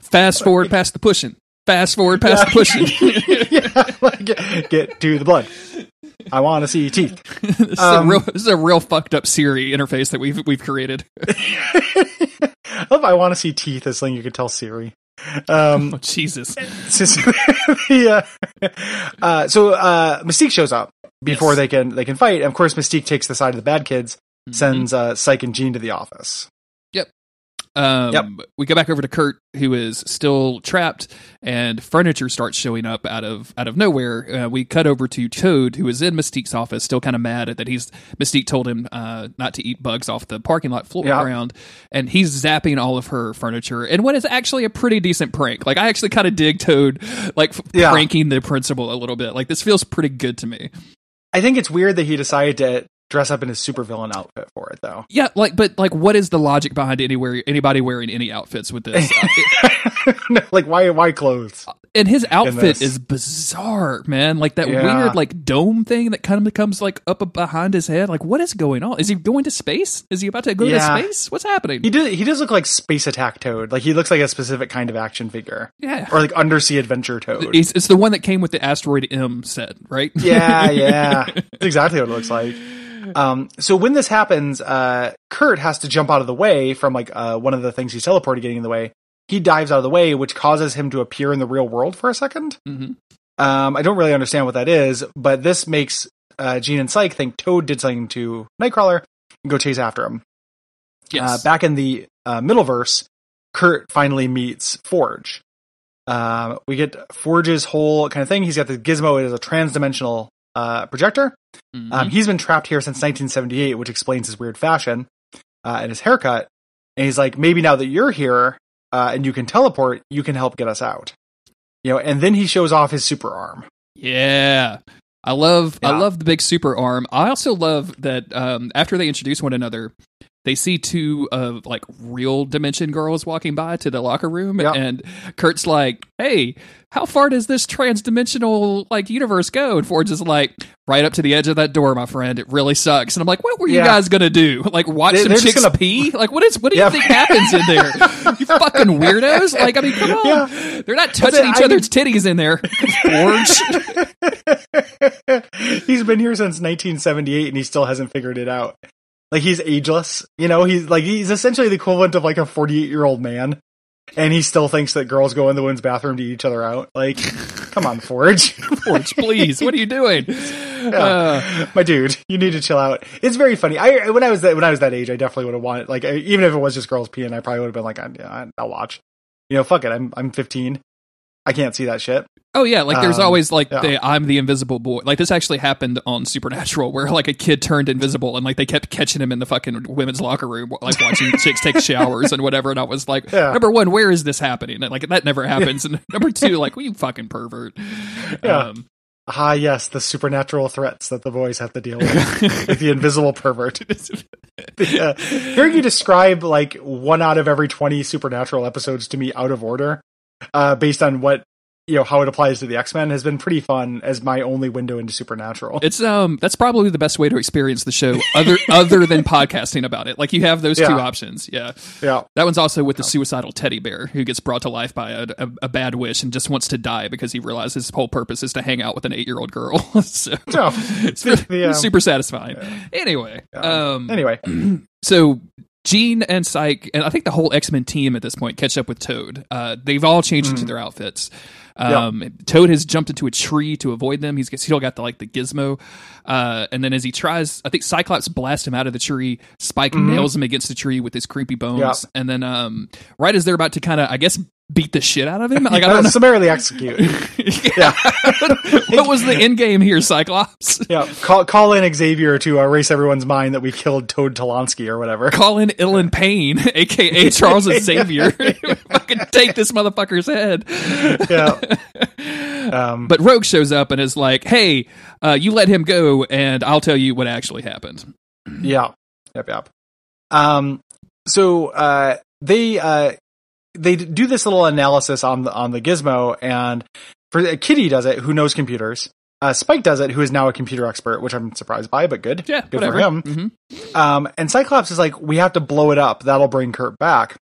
Fast forward past the pushing. Fast forward past the pushing. yeah, like, get, get to the blood. I want to see teeth. this, is Um, a real, this is a real fucked up Siri interface that we've we've created. I love I want to see teeth as something you could tell Siri. Um, Oh, Jesus. the, uh, uh, so uh, Mystique shows up before Yes. they can they can fight. And of course, Mystique takes the side of the bad kids, Mhm. sends uh, Psyche and Jean to the office. Um, Yep. We go back over to Kurt, who is still trapped, and furniture starts showing up out of out of nowhere. Uh, we cut over to Toad, who is in Mystique's office, still kind of mad that he's Mystique told him uh, not to eat bugs off the parking lot floor Yeah. ground, and he's zapping all of her furniture. And what is actually a pretty decent prank. Like I actually kind of dig Toad, like Yeah. pranking the principal a little bit. Like this feels pretty good to me. I think it's weird that he decided to dress up in his supervillain outfit for it, though. Yeah, like but like, what is the logic behind anywhere anybody wearing any outfits with this? Uh, like why why clothes? and his outfit is bizarre, man. Like that Yeah. weird like dome thing that kind of becomes like up behind his head. Like what is going on? Is he going to space? Is he about to go Yeah. to space? What's happening? He does he does look like Space Attack Toad. Like he looks like a specific kind of action figure, yeah. or like Undersea Adventure Toad. It's, it's the one that came with the asteroid M set, right? yeah, yeah. That's exactly what it looks like. Um, so when this happens, uh, Kurt has to jump out of the way from like uh, one of the things he's teleported getting in the way. He dives out of the way, which causes him to appear in the real world for a second. Mhm. Um, I don't really understand what that is, but this makes uh, Jean and Psyche think Toad did something to Nightcrawler and go chase after him. Yes. Uh, back in the uh, Middleverse, Kurt finally meets Forge. Uh, we get Forge's whole kind of thing. He's got the gizmo It is a transdimensional uh, projector. Mhm. Um, he's been trapped here since 1978, which explains his weird fashion uh, and his haircut. And he's like, maybe now that you're here uh, and you can teleport, you can help get us out. You know, and then he shows off his super arm. Yeah. I love I love the big super arm. I also love that um, after they introduce one another, they see two of like real dimension girls walking by to the locker room Yep. and kurt's like hey how far does this trans-dimensional like universe go and forge's is like right up to the edge of that door my friend it really sucks and i'm like what were you Yeah. guys gonna do like watch They- some chicks gonna- pee like what is what do Yeah. you think happens in there you fucking weirdos like i mean come on Yeah. they're not touching it, each I other's titties in there forge he's been here since 1978 and he still hasn't figured it out. Like he's ageless, you know. He's like he's essentially the equivalent of like a 48 year old man, and he still thinks that girls go in the women's bathroom to eat each other out. Like, come on, Forge. forge please what are you doing Uh, my dude, you need to chill out. It's very funny. I when I was that when I was that age, I definitely would have wanted like I- even if it was just girls peeing, I probably would have been like, I, I'll watch. You know, fuck it. I'm I'm 15. I can't see that shit. Oh yeah, like there's Um, always like yeah. the I'm the invisible boy. Like this actually happened on Supernatural, where like a kid turned invisible and like they kept catching him in the fucking women's locker room, like watching chicks take showers and whatever. And I was like, Yeah. number one, where is this happening? And, like that never happens. And number two, like, well, you fucking pervert. Yeah. Um, Ah, yes, the supernatural threats that the boys have to deal with with the invisible pervert. Yeah. Hearing you describe like one out of every 20 supernatural episodes to me out of order, uh, based on what, you know, how it applies to the X Men has been pretty fun as my only window into supernatural. it's um that's probably the best way to experience the show, other other than podcasting about it. Like you have those two options. Yeah. yeah. That one's also with the suicidal teddy bear who gets brought to life by a, a, a bad wish and just wants to die because he realizes his whole purpose is to hang out with an eight year old girl. so No. it's The- the, um, super satisfying. Anyway, um, Anyway, so Jean and Psyche, and I think the whole X Men team at this point catch up with Toad. Uh, they've all changed into their outfits. Um, Toad has jumped into a tree to avoid them. He's still got the like the gizmo, uh, and then as he tries, I think Cyclops blasts him out of the tree. Spyke nails him against the tree with his creepy bones, Yeah. and then um, right as they're about to kind of, I guess, beat the shit out of him. Like I don't know. summarily execute. yeah. what was the end game here, Cyclops? yeah, call call in Xavier to erase everyone's mind that we killed Toad Tolansky or whatever. Call in Ilan Payne, aka Charles Xavier. Fucking take this motherfucker's head. Yeah. Um, But Rogue shows up and is like, "Hey, uh, you let him go, and I'll tell you what actually happened." Yeah. Yep. Yep. Um. So uh, they uh, they do this little analysis on the on the gizmo, and for uh, Kitty does it, who knows computers. Uh, Spyke does it, who is now a computer expert, which I'm surprised by, but good. Yeah, good whatever. for him. Mhm. Um, and Cyclops is like, we have to blow it up. That'll bring Kurt back.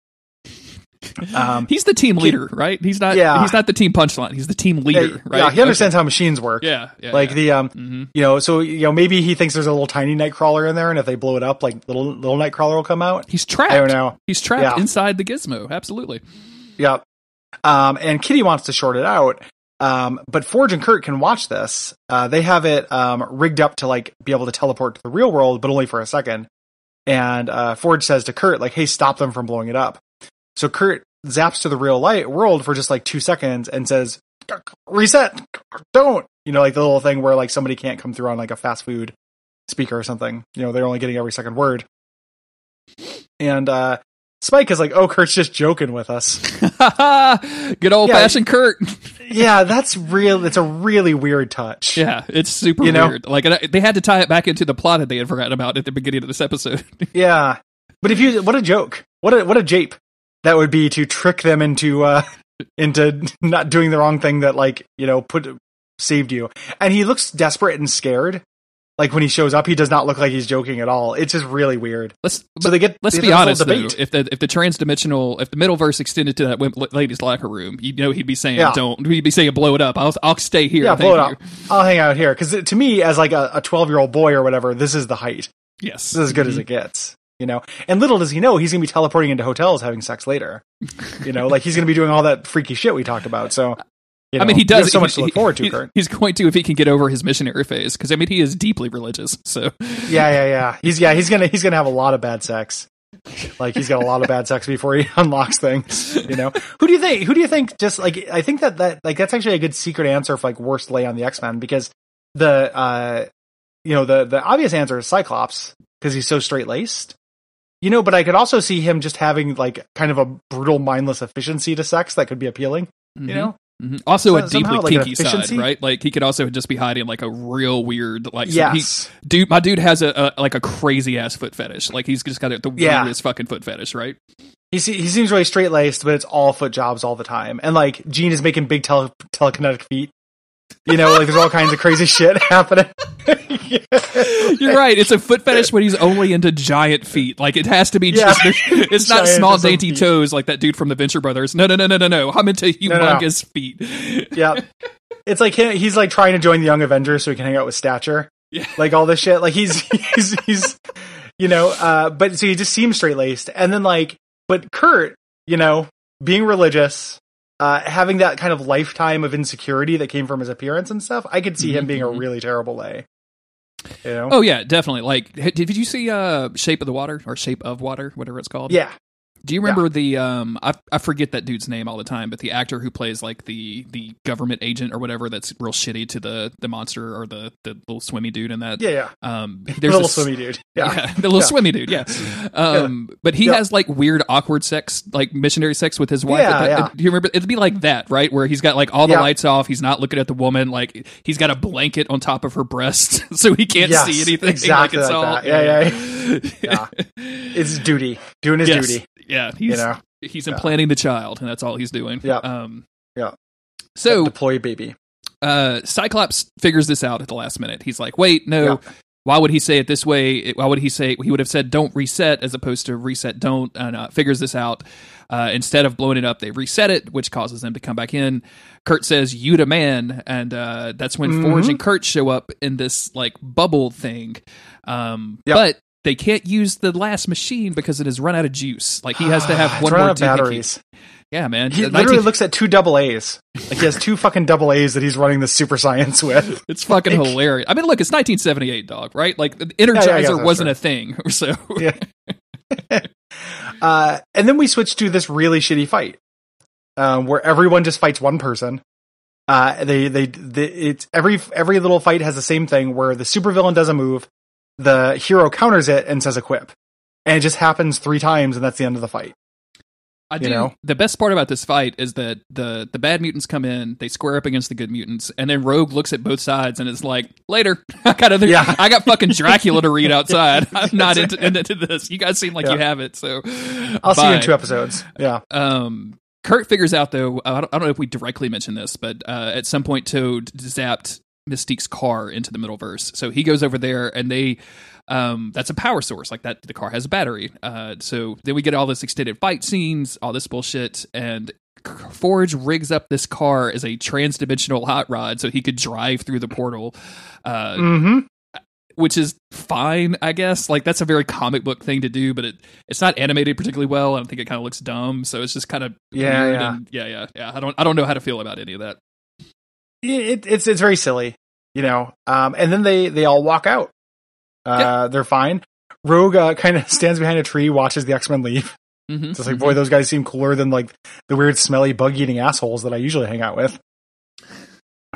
Um, He's the team leader, right? He's not. Yeah. He's not the team punchline. He's the team leader, right? yeah, he understands how machines work. Yeah, yeah. like yeah. the um, Mhm. you know, so you know, maybe he thinks there's a little tiny nightcrawler in there, and if they blow it up, like little little nightcrawler will come out. he's trapped. I don't know. He's trapped Yeah. inside the gizmo. Absolutely. Yep. Um, and Kitty wants to short it out. Um, but Forge and Kurt can watch this. Uh, they have it um, rigged up to like be able to teleport to the real world, but only for a second. And uh, Forge says to Kurt, like, "Hey, stop them from blowing it up." So Kurt zaps to the real light world for just like two seconds and says, "Reset, don't." You know, like the little thing where like somebody can't come through on like a fast food speaker or something. You know, they're only getting every second word. And uh, Spyke is like, "Oh, Kurt's just joking with us." Good old fashioned Kurt. yeah, that's real. It's a really weird touch. Yeah, it's super You know? weird. Like they had to tie it back into the plot that they had forgotten about at the beginning of this episode. Yeah. But if you, what a joke. What a, what a jape that would be to trick them into, uh, into not doing the wrong thing that like, you know, put, saved you. And he looks desperate and scared. Like when he shows up, he does not look like he's joking at all. It's just really weird. Let's So they get, let's they be honest though. If the if the transdimensional if the middle verse extended to that lady's locker room, you know he'd be saying Yeah. don't. He'd be saying blow it up. I'll I'll stay here. yeah, blow it up. I'll hang out here. Cause to me, as like a 12 year old boy or whatever, this is the height. Yes, This is as good as it gets. You know, and little does he know he's gonna be teleporting into hotels having sex later. You know, like he's gonna be doing all that freaky shit we talked about. So, you I mean, he does so much to look forward to, he- Kurt. He's going to if he can get over his missionary phase, because I mean he is deeply religious. So Yeah, yeah, yeah. He's yeah, he's gonna he's gonna have a lot of bad sex. Like he's got a lot of bad sex before he unlocks things. You know, who do you think? Who do you think? Just like I think that that like that's actually a good secret answer for like worst lay on the X Men because the uh you know the the obvious answer is Cyclops because he's so straight laced. You know, but I could also see him just having like kind of a brutal, mindless efficiency to sex that could be appealing. Mhm. You know, Mhm. Also, a So- somehow, deeply like, kinky side, right? Like he could also just be hiding like a real weird, like so Yes. he, dude. My dude has a, a like a crazy ass foot fetish. Like he's just got the Yeah. weirdest fucking foot fetish, right? He he seems really straight laced, but it's all foot jobs all the time. And like Jean is making big tele- telekinetic feet. You know, like there's all kinds of crazy shit happening. You're right. It's a foot fetish when he's only into giant feet. Like it has to be Yeah. just. It's not small dainty feet. toes like that dude from the Venture Brothers. No, no, no, no, no, no. I'm into no, no. humongous feet. yeah. It's like him, he's like trying to join the Young Avengers so he can hang out with Stature. Yeah. Like all this shit. Like he's he's he's you know, uh but so he just seems straight laced. And then like but Kurt, you know, being religious, uh having that kind of lifetime of insecurity that came from his appearance and stuff, I could see him Mhm, being a mhm. really terrible lay. You know? Oh yeah, definitely. Like, did, did you see uh, Shape of the Water or Shape of Water, whatever it's called? yeah. Do you remember the um I, I forget that dude's name all the time, but the actor who plays like the the government agent or whatever that's real shitty to the the monster or the the little swimmy dude in that. Yeah, yeah. Um there's Little this- swimmy dude. Yeah. the little Yeah. swimmy dude, yeah. Um, but he Yeah. has like weird, awkward sex, like missionary sex with his wife. Yeah, At the- yeah. Do you remember? It'd be like that, right? Where he's got like all the Yeah. lights off. He's not looking at the woman. Like he's got a blanket on top of her breast, so he can't Yes, see anything. exactly like it's like all, that. Yeah, yeah. It's duty. Doing his Yes. duty. Yeah, he's You know. he's implanting the child, and that's all he's doing. Yeah. Um. Yeah. So deploy baby. uh, Cyclops figures this out at the last minute. He's like, "Wait, no. Yeah. Why would he say it this way? Why would he say he would have said don't reset as opposed to reset don't?" And uh, figures this out. Uh, instead of blowing it up, they reset it, which causes them to come back in. Kurt says, "You the man," and uh, that's when Forge Mhm. and Kurt show up in this like bubble thing. Um, Yep. But they can't use the last machine because it has run out of juice. Like he has to have one more batteries. Yeah, man. He literally 19 looks at two double A's. Like he has two fucking double A's that he's running the super science with. It's fucking Like- hilarious. I mean, look, it's 1978, dog, right? Like the yeah, Energizer yeah, wasn't true. a thing, so Yeah. uh, and then we switch to this really shitty fight, um, where everyone just fights one person. Uh, they, they, they, it's every, every little fight has the same thing where the supervillain does a move, the hero counters it and says a quip. And it just happens three times and that's the end of the fight. I You do. know? The best part about this fight is that the the bad mutants come in, they square up against the good mutants, and then Rogue looks at both sides and is like, "Later, I got other, Yeah. I got fucking Dracula to read outside. I'm not into, into this. You guys seem like Yeah. you have it, so I'll see you in two episodes. Yeah. Um, Kurt figures out though. I don't, I don't know if we directly mentioned this, but uh, at some point, Toad zapped Mystique's car into the middle verse. So he goes over there, and they. Um, that's a power source. Like that, the car has a battery. Uh, so then we get all this extended fight scenes, all this bullshit, and Forge rigs up this car as a trans-dimensional hot rod, so he could drive through the portal. Uh, Mm-hmm. which is fine, I guess. Like that's a very comic book thing to do, but it it's not animated particularly well. I don't think it kind of looks dumb, so it's just kind of Yeah, yeah. and- yeah, yeah, yeah. I don't I don't know how to feel about any of that. It, it's it's very silly, you know. Um, and then they they all walk out. Uh, they're fine. Rogue uh, kind of stands behind a tree, watches the X Men leave. Mm-hmm. It's like, boy, those guys seem cooler than like the weird, smelly, bug eating assholes that I usually hang out with.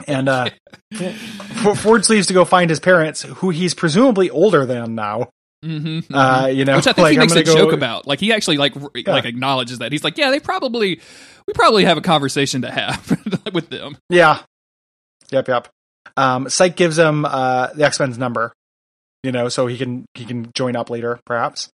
And uh, Forge leaves to go find his parents, who he's presumably older than now. mm-hmm, Uh, you know, which I think like, he makes a go- joke about. Like he actually like r- like acknowledges that he's like, yeah, they probably we probably have a conversation to have with them. Yeah. Yep, yep. Um, Psych gives him uh, the X Men's number, you know, so he can he can join up later, perhaps.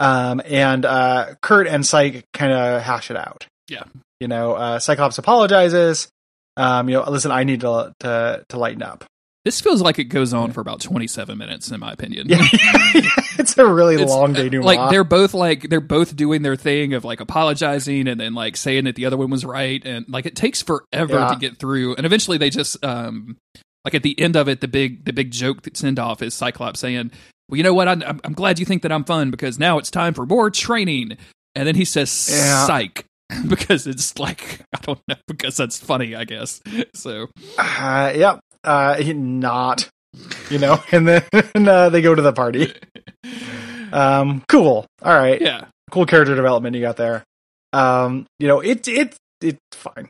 Um, and uh, Kurt and Psych kind of hash it out. Yeah. You know, uh, Cyclops apologizes. Um, you know, listen, I need to to to lighten up. This feels like it goes on for about twenty seven minutes, in my opinion. Yeah, it's a really It's, long day. like they're both like they're both doing their thing of like apologizing and then like saying that the other one was right and like it takes forever Yeah. to get through and eventually they just um like at the end of it the big the big joke that send off is Cyclops saying well you know what I'm, I'm glad you think that I'm fun because now it's time for more training and then he says Yeah. psych because it's like I don't know because that's funny I guess so uh, yep, uh, not. You know, and then uh, they go to the party. Um, cool. All right. yeah cool character development you got there. Um, you know, it it it's fine.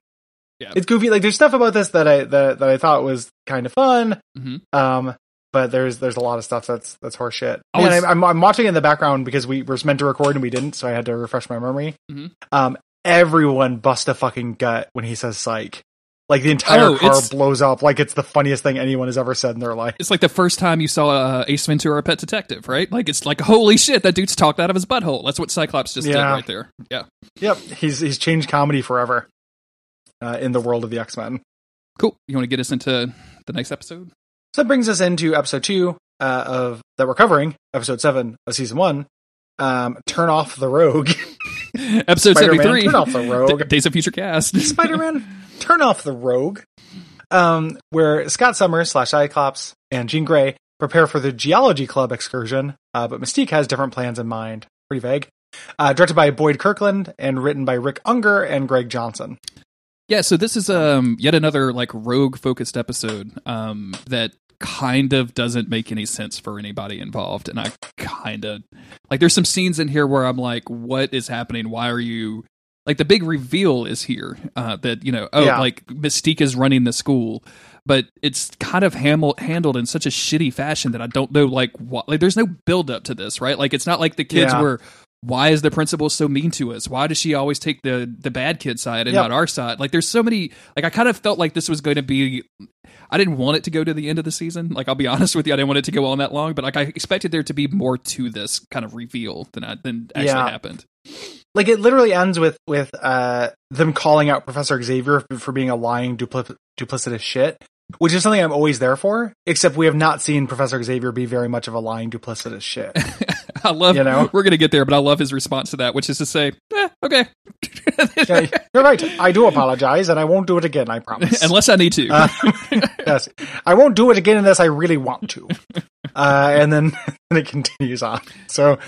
Yeah. It's goofy. Like there's stuff about this that I that, that I thought was kind of fun. Mhm. Um, but there's there's a lot of stuff that's that's horseshit. Man, was- I'm, I'm watching in the background because we were meant to record and we didn't, so I had to refresh my memory. Mhm. Um, everyone bust a fucking gut when he says psych. Like the entire Oh, car blows up like it's the funniest thing anyone has ever said in their life. It's like the first time you saw uh, Ace Ventura, Pet Detective, right? Like it's like holy shit, that dude's talked out of his butthole. That's what Cyclops just did right there. Yeah, Yep, he's he's changed comedy forever uh, in the world of the X Men. cool. You want to get us into the next episode? So that brings us into episode two uh, of that we're covering, episode seven of season one. Um, Turn off the rogue, Episode Spider-Man, seventy-three. turn off the rogue. D- Days of Future Cast. Spider Man. Turn off the rogue. Um, where Scott Summers slash Cyclops and Jean Grey prepare for the Geology Club excursion, uh, but Mystique has different plans in mind. Pretty vague. Uh, directed by Boyd Kirkland and written by Rick Ungar and Greg Johnson. Yeah, so this is um yet another like rogue focused episode um that kind of doesn't make any sense for anybody involved and I kind of like there's some scenes in here where I'm like what is happening? Why are you like the big reveal is here uh that you know oh Yeah. like Mystique is running the school but it's kind of hamel- handled in such a shitty fashion that I don't know like what like there's no build up to this, right? Like it's not like the kids Yeah. were why is the principal so mean to us? Why does she always take the the bad kid side and Yep. not our side? Like there's so many like I kind of felt like this was going to be I didn't want it to go to the end of the season. Like I'll be honest with you, I didn't want it to go on that long, but like I expected there to be more to this kind of reveal than I, than actually Yeah. happened. Like it literally ends with with uh, them calling out Professor Xavier for, being a lying, dupli- duplicitous shit, which is something I'm always there for. Except we have not seen Professor Xavier be very much of a lying, duplicitous shit. I love You know? we're going to get there, but I love his response to that, which is to say, eh, okay. Yeah, You're right. I do apologize, and I won't do it again. I promise. Unless I need to. Uh, yes, I won't do it again unless I really want to. Uh, and then and it continues on. So,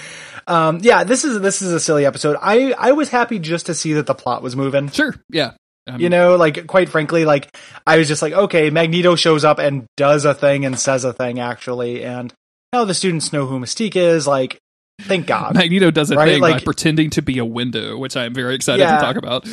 um, yeah, this is this is a silly episode. I I was happy just to see that the plot was moving. sure. Yeah. Um, You know, like quite frankly, like I was just like, okay, Magneto shows up and does a thing and says a thing actually, and now the students know who Mystique is. Like, thank God. Magneto does a Right, thing by like- pretending to be a window, which I am very excited Yeah. to talk about.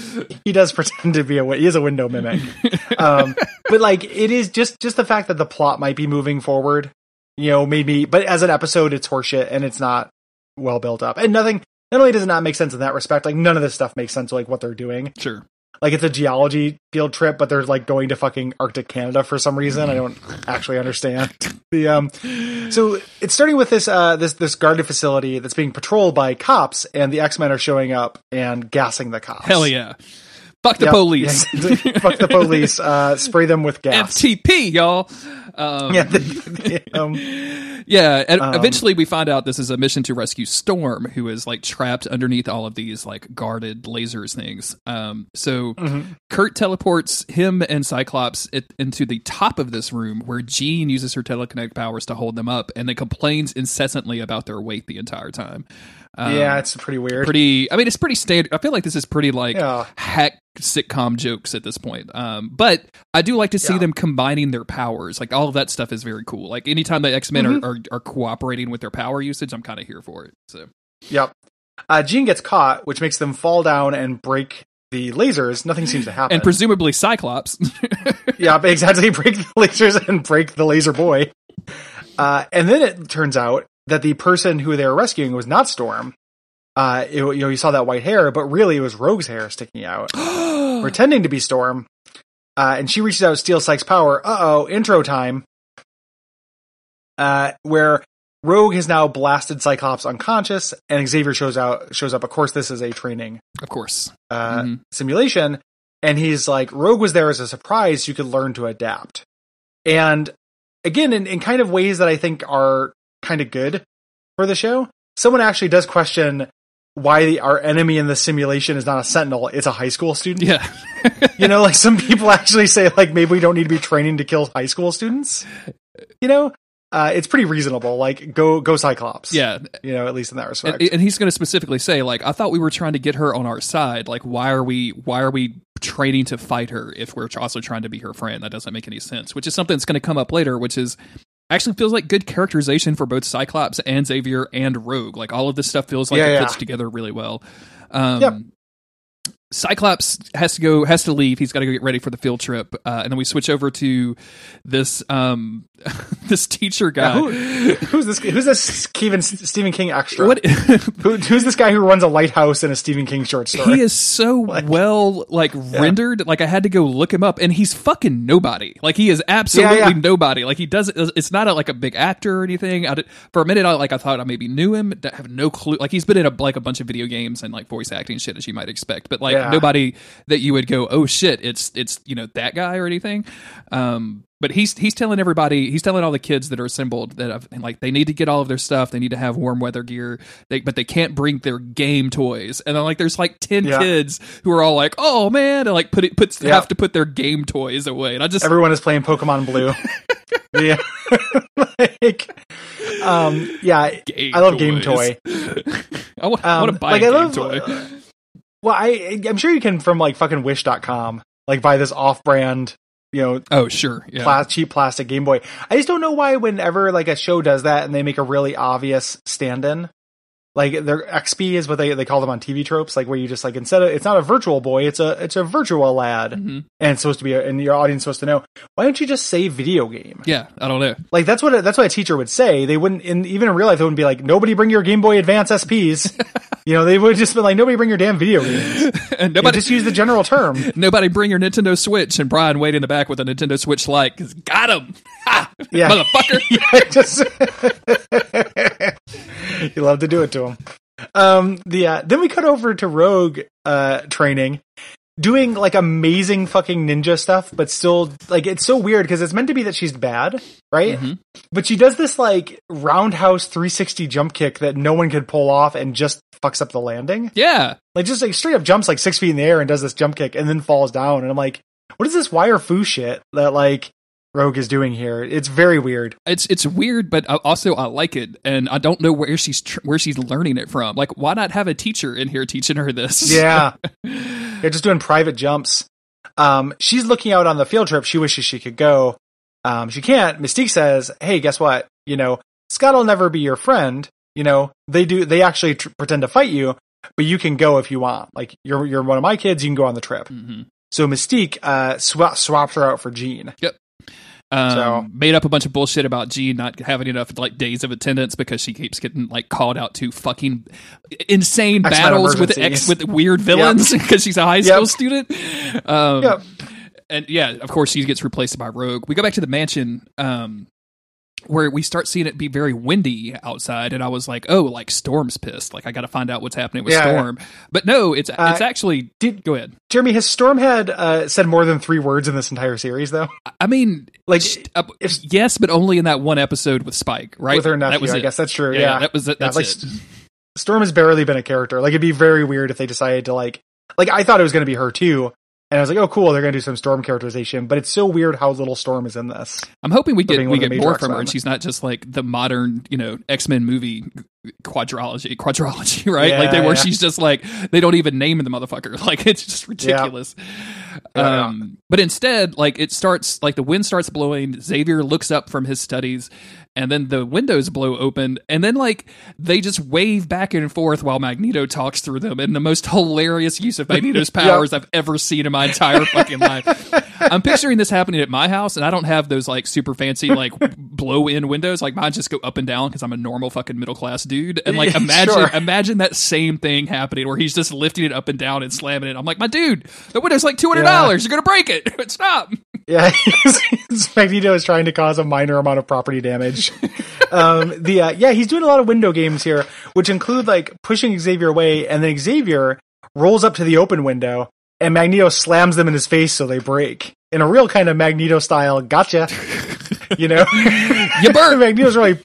he does pretend to be a he is a window mimic um but like it is just just the fact that the plot might be moving forward you know maybe, but as an episode it's horseshit and it's not well built up and nothing not only does it not make sense in that respect like none of this stuff makes sense like what they're doing Sure. Like it's a geology field trip but they're like going to fucking arctic canada for some reason i don't actually understand the um so it's starting with this uh this this guarded facility that's being patrolled by cops and the x-men are showing up and gassing the cops Hell yeah. Fuck the Yep. police. Fuck the police. Uh, spray them with gas. FTP, y'all. Um, Yeah. the- the, um, Yeah, and Um, eventually we find out this is a mission to rescue Storm, who is like trapped underneath all of these like guarded lasers things. Um, so mhm. Kurt teleports him and Cyclops it, into the top of this room, where Jean uses her telekinetic powers to hold them up, and they complains incessantly about their weight the entire time. Um, yeah, it's pretty weird. pretty. I mean, it's pretty standard. I feel like this is pretty like Yeah. hack sitcom jokes at this point. Um, but I do like to see Yeah. them combining their powers. Like all of that stuff is very cool. Like anytime the X Men Mm-hmm. are, are are cooperating with their power usage, I'm kind of here for it. So Yep. Uh, Jean gets caught, which makes them fall down and break the lasers. Nothing seems to happen. and presumably Cyclops. yeah, exactly. Break the lasers and break the laser boy. Uh, and then it turns out that the person who they were rescuing was not Storm. Uh, it- you know, you saw that white hair, but really it was Rogue's hair sticking out, pretending to be Storm. Uh, and she reaches out to steal Sykes' power. Uh oh, intro time. Uh, where Rogue has now blasted Cyclops unconscious, and Xavier shows out shows up. Of course, this is a training of course. uh, Mhm. simulation, and he's like, Rogue was there as a surprise. You could learn to adapt, and again, in, in kind of ways that I think are kind of good for the show. Someone actually does question why the, our enemy in the simulation is not a sentinel; it's a high school student. Yeah. You know, like some people actually say, like maybe we don't need to be training to kill high school students. You know, uh, it's pretty reasonable. Like go go Cyclops. yeah. you know, at least in that respect. And, and he's going to specifically say, like, I thought we were trying to get her on our side. Like, why are we? Why are we training to fight her if we're also trying to be her friend? That doesn't make any sense. Which is something that's going to come up later. Which is actually feels like good characterization for both Cyclops and Xavier and Rogue. Like all of this stuff feels like Yeah, it yeah. fits together really well. Um, Yep. Cyclops has to go, has to leave. He's got to go get ready for the field trip, uh, and then we switch over to this um, this teacher guy. Who, who's this? Who's this Stephen Stephen King extra? what Who, who's this guy who runs a lighthouse in a Stephen King short story? he is so well like rendered like i had to go look him up and he's fucking nobody like he is absolutely Yeah, yeah. nobody like he doesn't it's not a, like a big actor or anything I did, for a minute i like i thought i maybe knew him I have no clue like he's been in a like a bunch of video games and like voice acting shit as you might expect but like Yeah. nobody that you would go oh shit it's it's you know that guy or anything um but he's he's telling everybody he's telling all the kids that are assembled that have, like they need to get all of their stuff they need to have warm weather gear they, but they can't bring their game toys and then like there's like 10 Yeah. kids who are all like oh man and like put it puts Yeah. have to put their game toys away and i just Everyone is playing Pokemon Blue. yeah, like, um, yeah. game I love Game. Toy. I want, I Um, want to buy like, a I game love- toy Well, I I'm sure you can from like fucking Wish.com, like buy this off-brand, you know, oh sure yeah cheap plastic Game Boy. I just don't know why whenever like a show does that and they make a really obvious stand-in, like their XP is what they they call them on TV tropes, like where you just like instead of it's not a virtual boy, it's a it's a virtual lad, Mhm. and it's supposed to be, a, and your audience is supposed to know. Why don't you just say video game? yeah i don't know Like that's what a, that's what a teacher would say. They wouldn't, in, even in real life, they wouldn't be like, "Nobody bring your Game Boy Advance SPs." you know, they would just be like, "Nobody bring your damn video games." and nobody just use the general term. nobody bring your nintendo switch and brian wait in the back with a nintendo switch like got him ha, Yeah. motherfucker Yeah, just you love to do it to him. Um, the uh, then we cut over to Rogue uh training, doing like amazing fucking ninja stuff, but still like it's so weird because it's meant to be that she's bad, right? Mhm. But she does this like roundhouse 360 jump kick that no one could pull off and just fucks up the landing. yeah Like just like straight up jumps like six feet in the air and does this jump kick and then falls down. And I'm like, what is this wire fu shit that like Rogue is doing here? It's very weird. it's it's weird, but I- also I like it, and I don't know where she's tr- where she's learning it from. Like, why not have a teacher in here teaching her this? Yeah. They're just doing private jumps. Um, she's looking out on the field trip. She wishes she could go. Um, she can't. Mystique says, Hey, guess what? You know, Scott will never be your friend. You know, they do, they actually tr- pretend to fight you, but you can go if you want. Like, you're, you're one of my kids. You can go on the trip. Mhm. So Mystique, uh, swa- swaps her out for Jean. Um, So- made up a bunch of bullshit about G not having enough like days of attendance because she keeps getting like called out to fucking insane battles with ex with weird villains because she's a high school Yep. student. Um, Yep. and yeah, of course, she gets replaced by Rogue. We go back to the mansion, um, where we start seeing it be very windy outside, and I was like, "Oh, like Storm's pissed. Like I got to find out what's happening with Yeah, yeah. Storm." But no, it's Uh, it's actually. did- go ahead. Jeremy, has Stormhead, uh, said more than three words in this entire series though? I mean, Like, st- uh, if- yes, but only in that one episode with Spyke, right? with her That was I it. guess that's true. Yeah, Yeah. that was it. Yeah, That's like, it. Storm has barely been a character. Like it'd be very weird if they decided to like like I thought it was going to be her too, and I was like, oh cool, they're going to do some Storm characterization. But it's so weird how little Storm is in this. I'm hoping we get we one of the get more from her, and she's not just like the modern, you know, X Men movie quadrology, quadrology, right? like they Yeah, where yeah. she's just like they don't even name the motherfucker. Like it's just ridiculous. Yeah. Um, but instead, like it starts, like the wind starts blowing. Xavier looks up from his studies, and then the windows blow open, and then like they just wave back and forth while Magneto talks through them, in the most hilarious use of Magneto's powers I've ever seen in my entire fucking life. I'm picturing this happening at my house, and I don't have those like super fancy like blow in windows. Like mine just go up and down because I'm a normal fucking middle class dude. And like imagine Sure. imagine that same thing happening where he's just lifting it up and down and slamming it. I'm like, my dude, the window's like two hundred dollars. You're gonna break it. Stop. Yeah, Magneto is trying to cause a minor amount of property damage. um, the uh, yeah, he's doing a lot of window games here, which include like pushing Xavier away, and then Xavier rolls up to the open window, and Magneto slams them in his face so they break in a real kind of Magneto style. Gotcha. You know, You burn. Magneto's really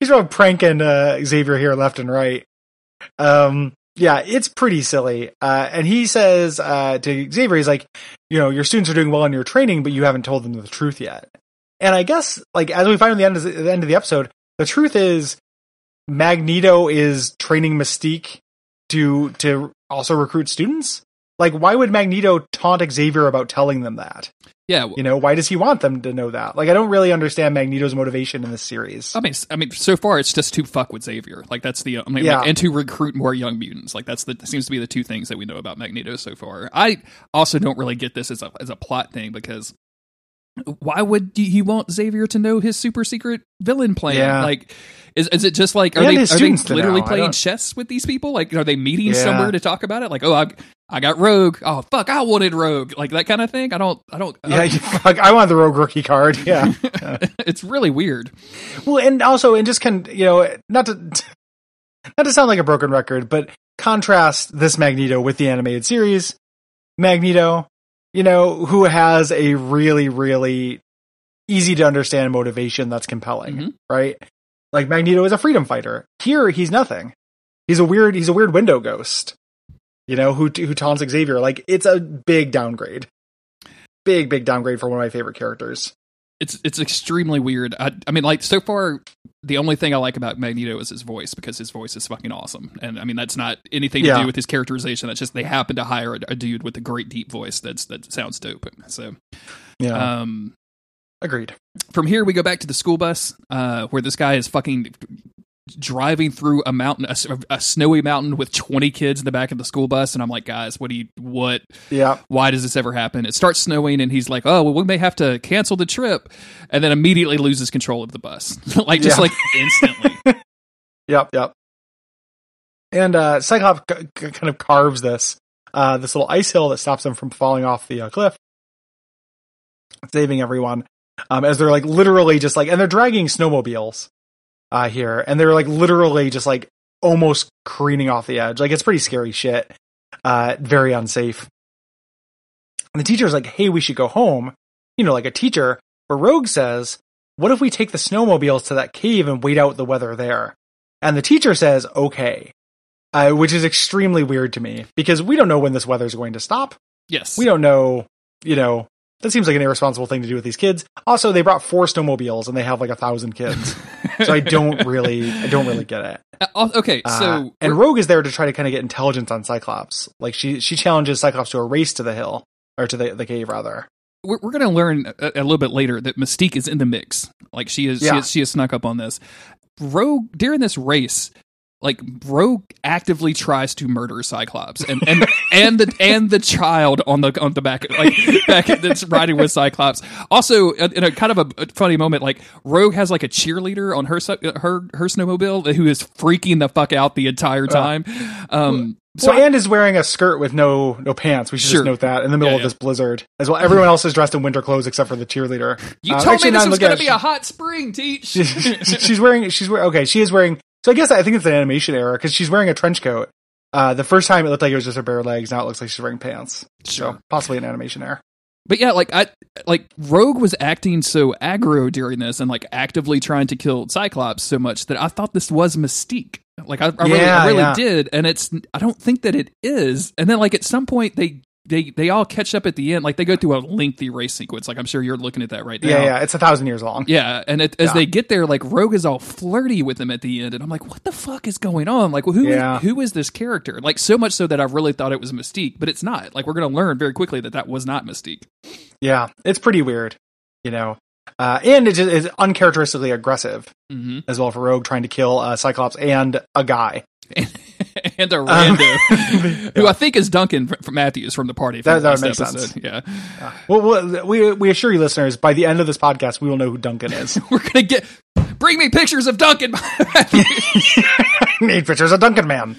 he's really pranking uh, Xavier here left and right. Um, yeah, it's pretty silly. Uh, and he says uh, to Xavier, he's like, you know, your students are doing well in your training, but you haven't told them the truth yet. And I guess, like, as we find at the end of the, the end of the episode, the truth is Magneto is training Mystique to to also recruit students. Like, why would Magneto taunt Xavier about telling them that? Yeah. You know, why does he want them to know that? Like, I don't really understand Magneto's motivation in this series. I mean, I mean, so far it's just to fuck with Xavier. Like that's the, I mean, Yeah. like, and to recruit more young mutants. Like that's the that seems to be the two things that we know about Magneto so far. I also don't really get this as a as a plot thing because why would he want Xavier to know his super secret villain plan? Yeah. Like, is, is it just like are they, are they literally playing chess with these people? Like, are they meeting Yeah. somewhere to talk about it? Like, oh, I, I got Rogue. Oh, fuck, I wanted Rogue. Like that kind of thing. I don't. I don't. Yeah, you- like, I want the Rogue rookie card. Yeah. it's really weird. well, and also, and just can you know, not to not to sound like a broken record, but contrast this Magneto with the animated series Magneto, you know, who has a really, really easy to understand motivation that's compelling, Mhm. right? Like Magneto is a freedom fighter. Here, he's nothing. He's a weird. He's a weird window ghost. You know, who who taunts Xavier. Like it's a big downgrade. Big, big downgrade for one of my favorite characters. It's it's extremely weird. I, I mean, like so far, the only thing I like about Magneto is his voice because his voice is fucking awesome. And I mean, that's not anything to Yeah. do with his characterization. That's just they happen to hire a, a dude with a great deep voice that's that sounds dope. So, Yeah, um, agreed. from here we go back to the school bus uh, where this guy is fucking driving through a mountain a snowy mountain with 20 kids in the back of the school bus and i'm like guys what do you what Yeah, why does this ever happen it starts snowing and he's like oh well we may have to cancel the trip and then immediately loses control of the bus like just Yeah. like instantly Yep, yep. And uh, Cyclops c- c- kind of carves this uh, this little ice hill that stops them from falling off the uh, cliff, saving everyone. Um, as they're like literally just like, and they're dragging snowmobiles uh, here, and they're like literally just like almost careening off the edge. Like it's pretty scary shit. Uh, very unsafe. And the teacher's like, "Hey, we should go home." You know, like a teacher. But Rogue says, "What if we take the snowmobiles to that cave and wait out the weather there?" And the teacher says, okay. Uh, which is extremely weird to me because we don't know when this weather is going to stop. yes We don't know, you know, that seems like an irresponsible thing to do with these kids. Also, they brought four snowmobiles and they have like a thousand kids. so I don't really, I don't really get it. Uh, okay Uh, so and Rogue is there to try to kind of get intelligence on Cyclops. Like she, she challenges Cyclops to a race to the hill or to the, the cave rather. we're, we're going to learn a, a little bit later that Mystique is in the mix. Like she is, she is, she has snuck up on this. Rogue during this race, like Rogue actively tries to murder Cyclops and and and the and the child on the on the back like back that's riding with Cyclops. Also, in a kind of a, funny moment, like Rogue has like a cheerleader on her her her snowmobile who is freaking the fuck out the entire time. Um, So and is wearing a skirt with no no pants. We should Sure. just note that in the middle Yeah, of yeah. this blizzard as well. Everyone else is dressed in winter clothes except for the cheerleader. you Uh, told actually, me this was going to be a hot spring, Teach. she- she's wearing she's wearing okay she is wearing so i guess i think it's an animation error because she's wearing a trench coat uh the first time it looked like it was just her bare legs now it looks like she's wearing pants Sure. so possibly an animation error But yeah, like I like Rogue was acting so aggro during this and like actively trying to kill Cyclops so much that I thought this was Mystique. Like I, I really, I really yeah. did, and it's I don't think that it is. And then like at some point they they they all catch up at the end. Like they go through a lengthy race sequence. Like I'm sure you're looking at that right now. yeah yeah it's a thousand years long Yeah, and it, as Yeah. they get there, like Rogue is all flirty with him at the end, and I'm like, "What the fuck is going on? Like, who Yeah. who is this character? Like, so much so that I really thought it was Mystique, but it's not. Like, we're gonna learn very quickly that that was not Mystique. yeah it's pretty weird you know uh and it is uncharacteristically aggressive hmm as well for rogue trying to kill uh cyclops and a guy and a Um, who I think is Duncan from Matthews from the party. From That- that makes sense. Yeah, well, well we we assure you listeners by the end of this podcast we will know who duncan is we're gonna get. Bring me pictures of Duncan. need pictures of Duncan Man.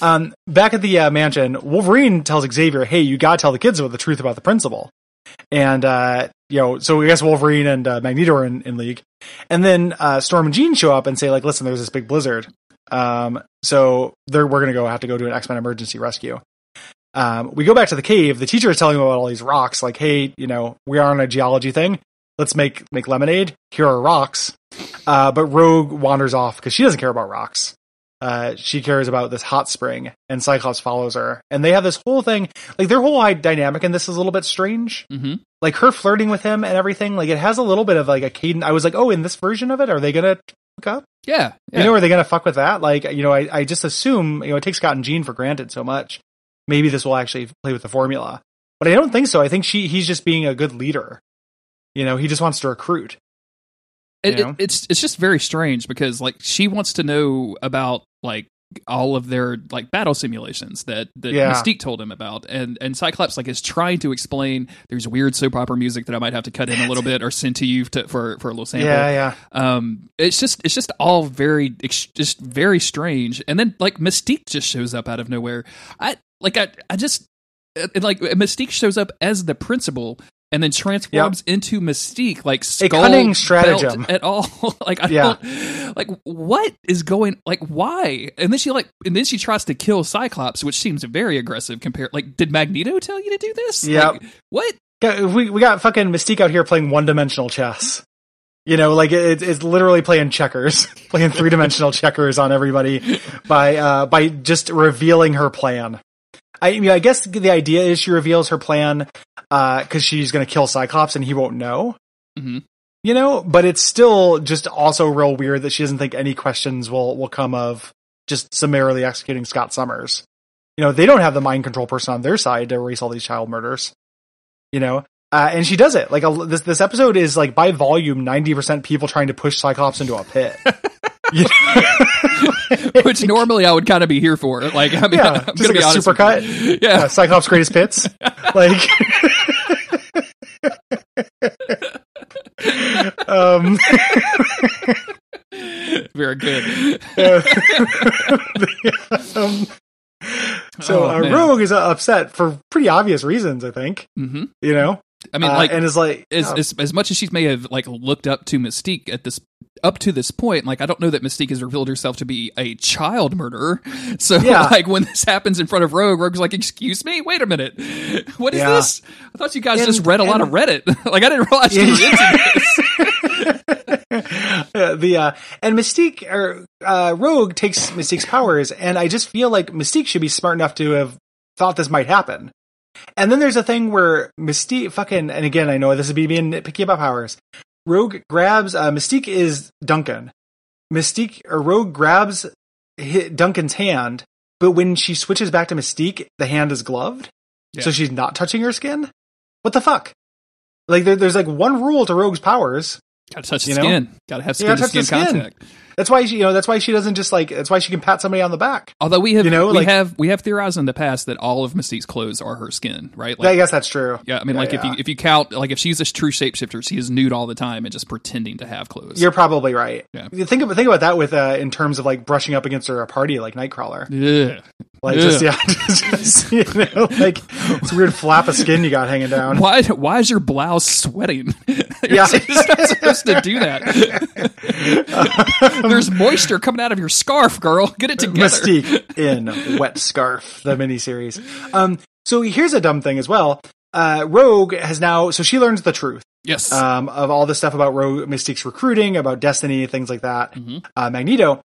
Um, back at the uh, mansion, Wolverine tells Xavier, "Hey, you gotta tell the kids about the truth about the principal." And uh, you know, so I guess Wolverine and uh, Magneto are in, in league, and then uh, Storm and Jean show up and say, "Like, listen, there's this big blizzard, um, so they're, we're gonna go have to go do an X Men emergency rescue." Um, we go back to the cave. The teacher is telling them about all these rocks. Like, hey, you know, we are on a geology thing. Let's make make lemonade. Here are rocks. Uh, but Rogue wanders off because she doesn't care about rocks. Uh, she cares about this hot spring, and Cyclops follows her. And they have this whole thing, like their whole dynamic in this is a little bit strange. Mm-hmm. Like her flirting with him and everything, like it has a little bit of like a cadence. I was like, oh, in this version of it, are they gonna up? Yeah, yeah. You know, are they gonna fuck with that? Like, you know, I, I just assume, you know, it takes Scott and Jean for granted so much. Maybe this will actually play with the formula, but I don't think so. I think she, he's just being a good leader. You know, he just wants to recruit. It, it, it's it's just very strange because like she wants to know about like all of their like battle simulations that that Yeah. Mystique told him about, and and Cyclops like is trying to explain. There's weird soap opera music that I might have to cut in a little bit or send to you to, for for a little sample. Yeah, yeah. Um, it's just it's just all very ex- just very strange. And then like Mystique just shows up out of nowhere. I like I I just it, like Mystique shows up as the principal. And then transforms into Mystique, like skull cunning belt stratagem. at all. like I Yeah. don't, like what is going, like why? And then she like, and then she tries to kill Cyclops, which seems very aggressive. Compared, like, did Magneto tell you to do this? Yeah, Like, what? We we got fucking Mystique out here playing one dimensional chess. You know, like it, it's literally playing checkers, playing three dimensional checkers on everybody by uh by just revealing her plan. I mean, I guess the idea is she reveals her plan uh because she's gonna kill Cyclops and he won't know. Mhm. You know, but it's still just also real weird that she doesn't think any questions will will come of just summarily executing Scott Summers. You know, they don't have the mind control person on their side to erase all these child murders you know uh, and she does it like a, this this episode is like by volume 90% people trying to push cyclops into a pit? Which normally I would kind of be here for. Like, I mean, yeah. I'm just like be a supercut? yeah. Yeah. cyclops greatest pits like um Very good. um, so Oh, uh, rogue is uh, upset for pretty obvious reasons i think hmm you know? I mean, Uh, like, and is like as, uh, as as much as she may have like looked up to Mystique at this up to this point, like I don't know that Mystique has revealed herself to be a child murderer. So Yeah. like when this happens in front of Rogue, Rogue's like, "Excuse me, wait a minute, what is Yeah. this? I thought you guys And- just read a lot of Reddit. like I didn't realize you were into this." Uh, the uh and Mystique or uh Rogue takes Mystique's powers and I just feel like Mystique should be smart enough to have thought this might happen. And then there's a thing where Mystique fucking and again I know this is me being nitpicky about powers. Rogue grabs uh Mystique is Duncan. Mystique or Rogue grabs Duncan's hand, but when she switches back to Mystique, the hand is gloved. Yeah. So she's not touching her skin? What the fuck? Like there, there's like one rule to Rogue's powers. Gotta touch the You know? skin. Gotta have skin to skin skin. contact. That's why she, you know, that's why she doesn't just like, that's why she can pat somebody on the back. Although we have You know, we like- have we have theorized in the past that all of Mystique's clothes are her skin, right? Yeah, I guess that's true. Yeah, I mean, Yeah, like if you if you count, like if she's a true shapeshifter, she is nude all the time and just pretending to have clothes. You're probably right. Yeah. Think about think about that with uh in terms of like brushing up against her a party like Nightcrawler. yeah. Like Yeah. just yeah, just, you know, like it's a weird flap of skin you got hanging down. Why why is your blouse sweating? You're Yeah. not supposed to do that. There's moisture coming out of your scarf, girl. Get it together. Mystique in Wet Scarf, the miniseries. Um, so here's a dumb thing as well. Uh, Rogue has now, so she learns the truth. Yes. um, of all the stuff about Rogue Mystique's recruiting, about Destiny, things like that. Mhm. Uh, Magneto.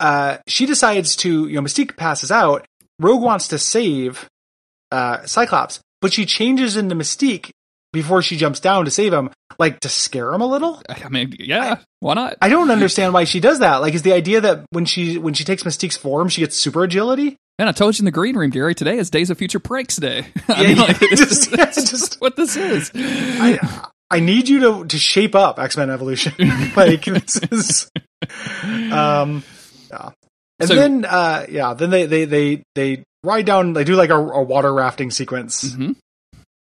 Uh, she decides to, you know, Mystique passes out. Rogue wants to save uh, Cyclops, but she changes into Mystique before she jumps down to save him, like to scare him a little. I mean, yeah. Why not? I don't understand why she does that. Like, is the idea that when she when she takes Mystique's form, she gets super agility? Man, I told you in the green room, Gary. Today is Days of Future Pranks Day. I Yeah, mean, like, just- yeah, just- what this is. I I need you to to shape up X Men Evolution. like this is, um, yeah. And So- then uh, yeah, then they they they they ride down. They do like a, a water rafting sequence Mhm.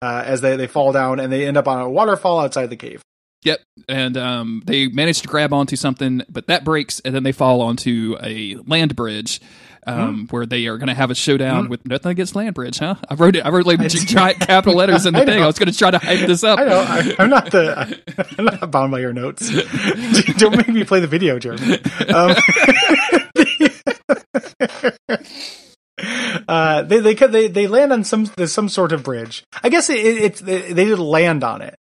uh, as they they fall down and they end up on a waterfall outside the cave. Yep, and um, they manage to grab onto something, but that breaks, and then they fall onto a land bridge, um, where they are going to have a showdown with nothing against land bridge, huh? I wrote it. I wrote like giant capital letters in the I thing. know. I was going to try to hype this up. I know I, I'm not the I'm not bound by your notes. Don't make me play the video, Jeremy. Um, uh, they they they they land on some some sort of bridge. I guess it, it, it's they, did land on it.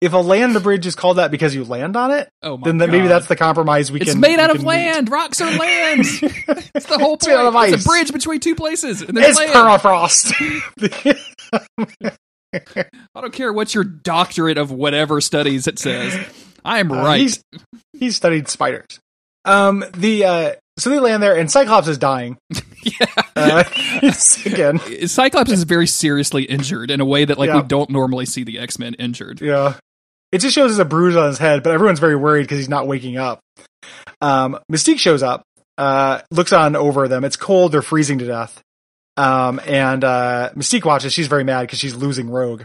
If a land bridge is called that because you land on it, Oh then maybe that's the compromise we It's can. It's made out of land. Rocks are land. it's the whole It's point. of It's a bridge between two places. And It's land. permafrost. I don't care what your doctorate of whatever studies it says. I am Uh, right. He's, he's studied spiders. Um, the uh, so they land there, and Cyclops is dying. yeah. Uh, again, Cyclops is very seriously injured in a way that like Yeah. we don't normally see the X Men injured. yeah. It just shows as a bruise on his head, but everyone's very worried because he's not waking up. Um, Mystique shows up, uh, looks on over them. It's cold. They're freezing to death. Um, and uh, Mystique watches. She's very mad because she's losing Rogue.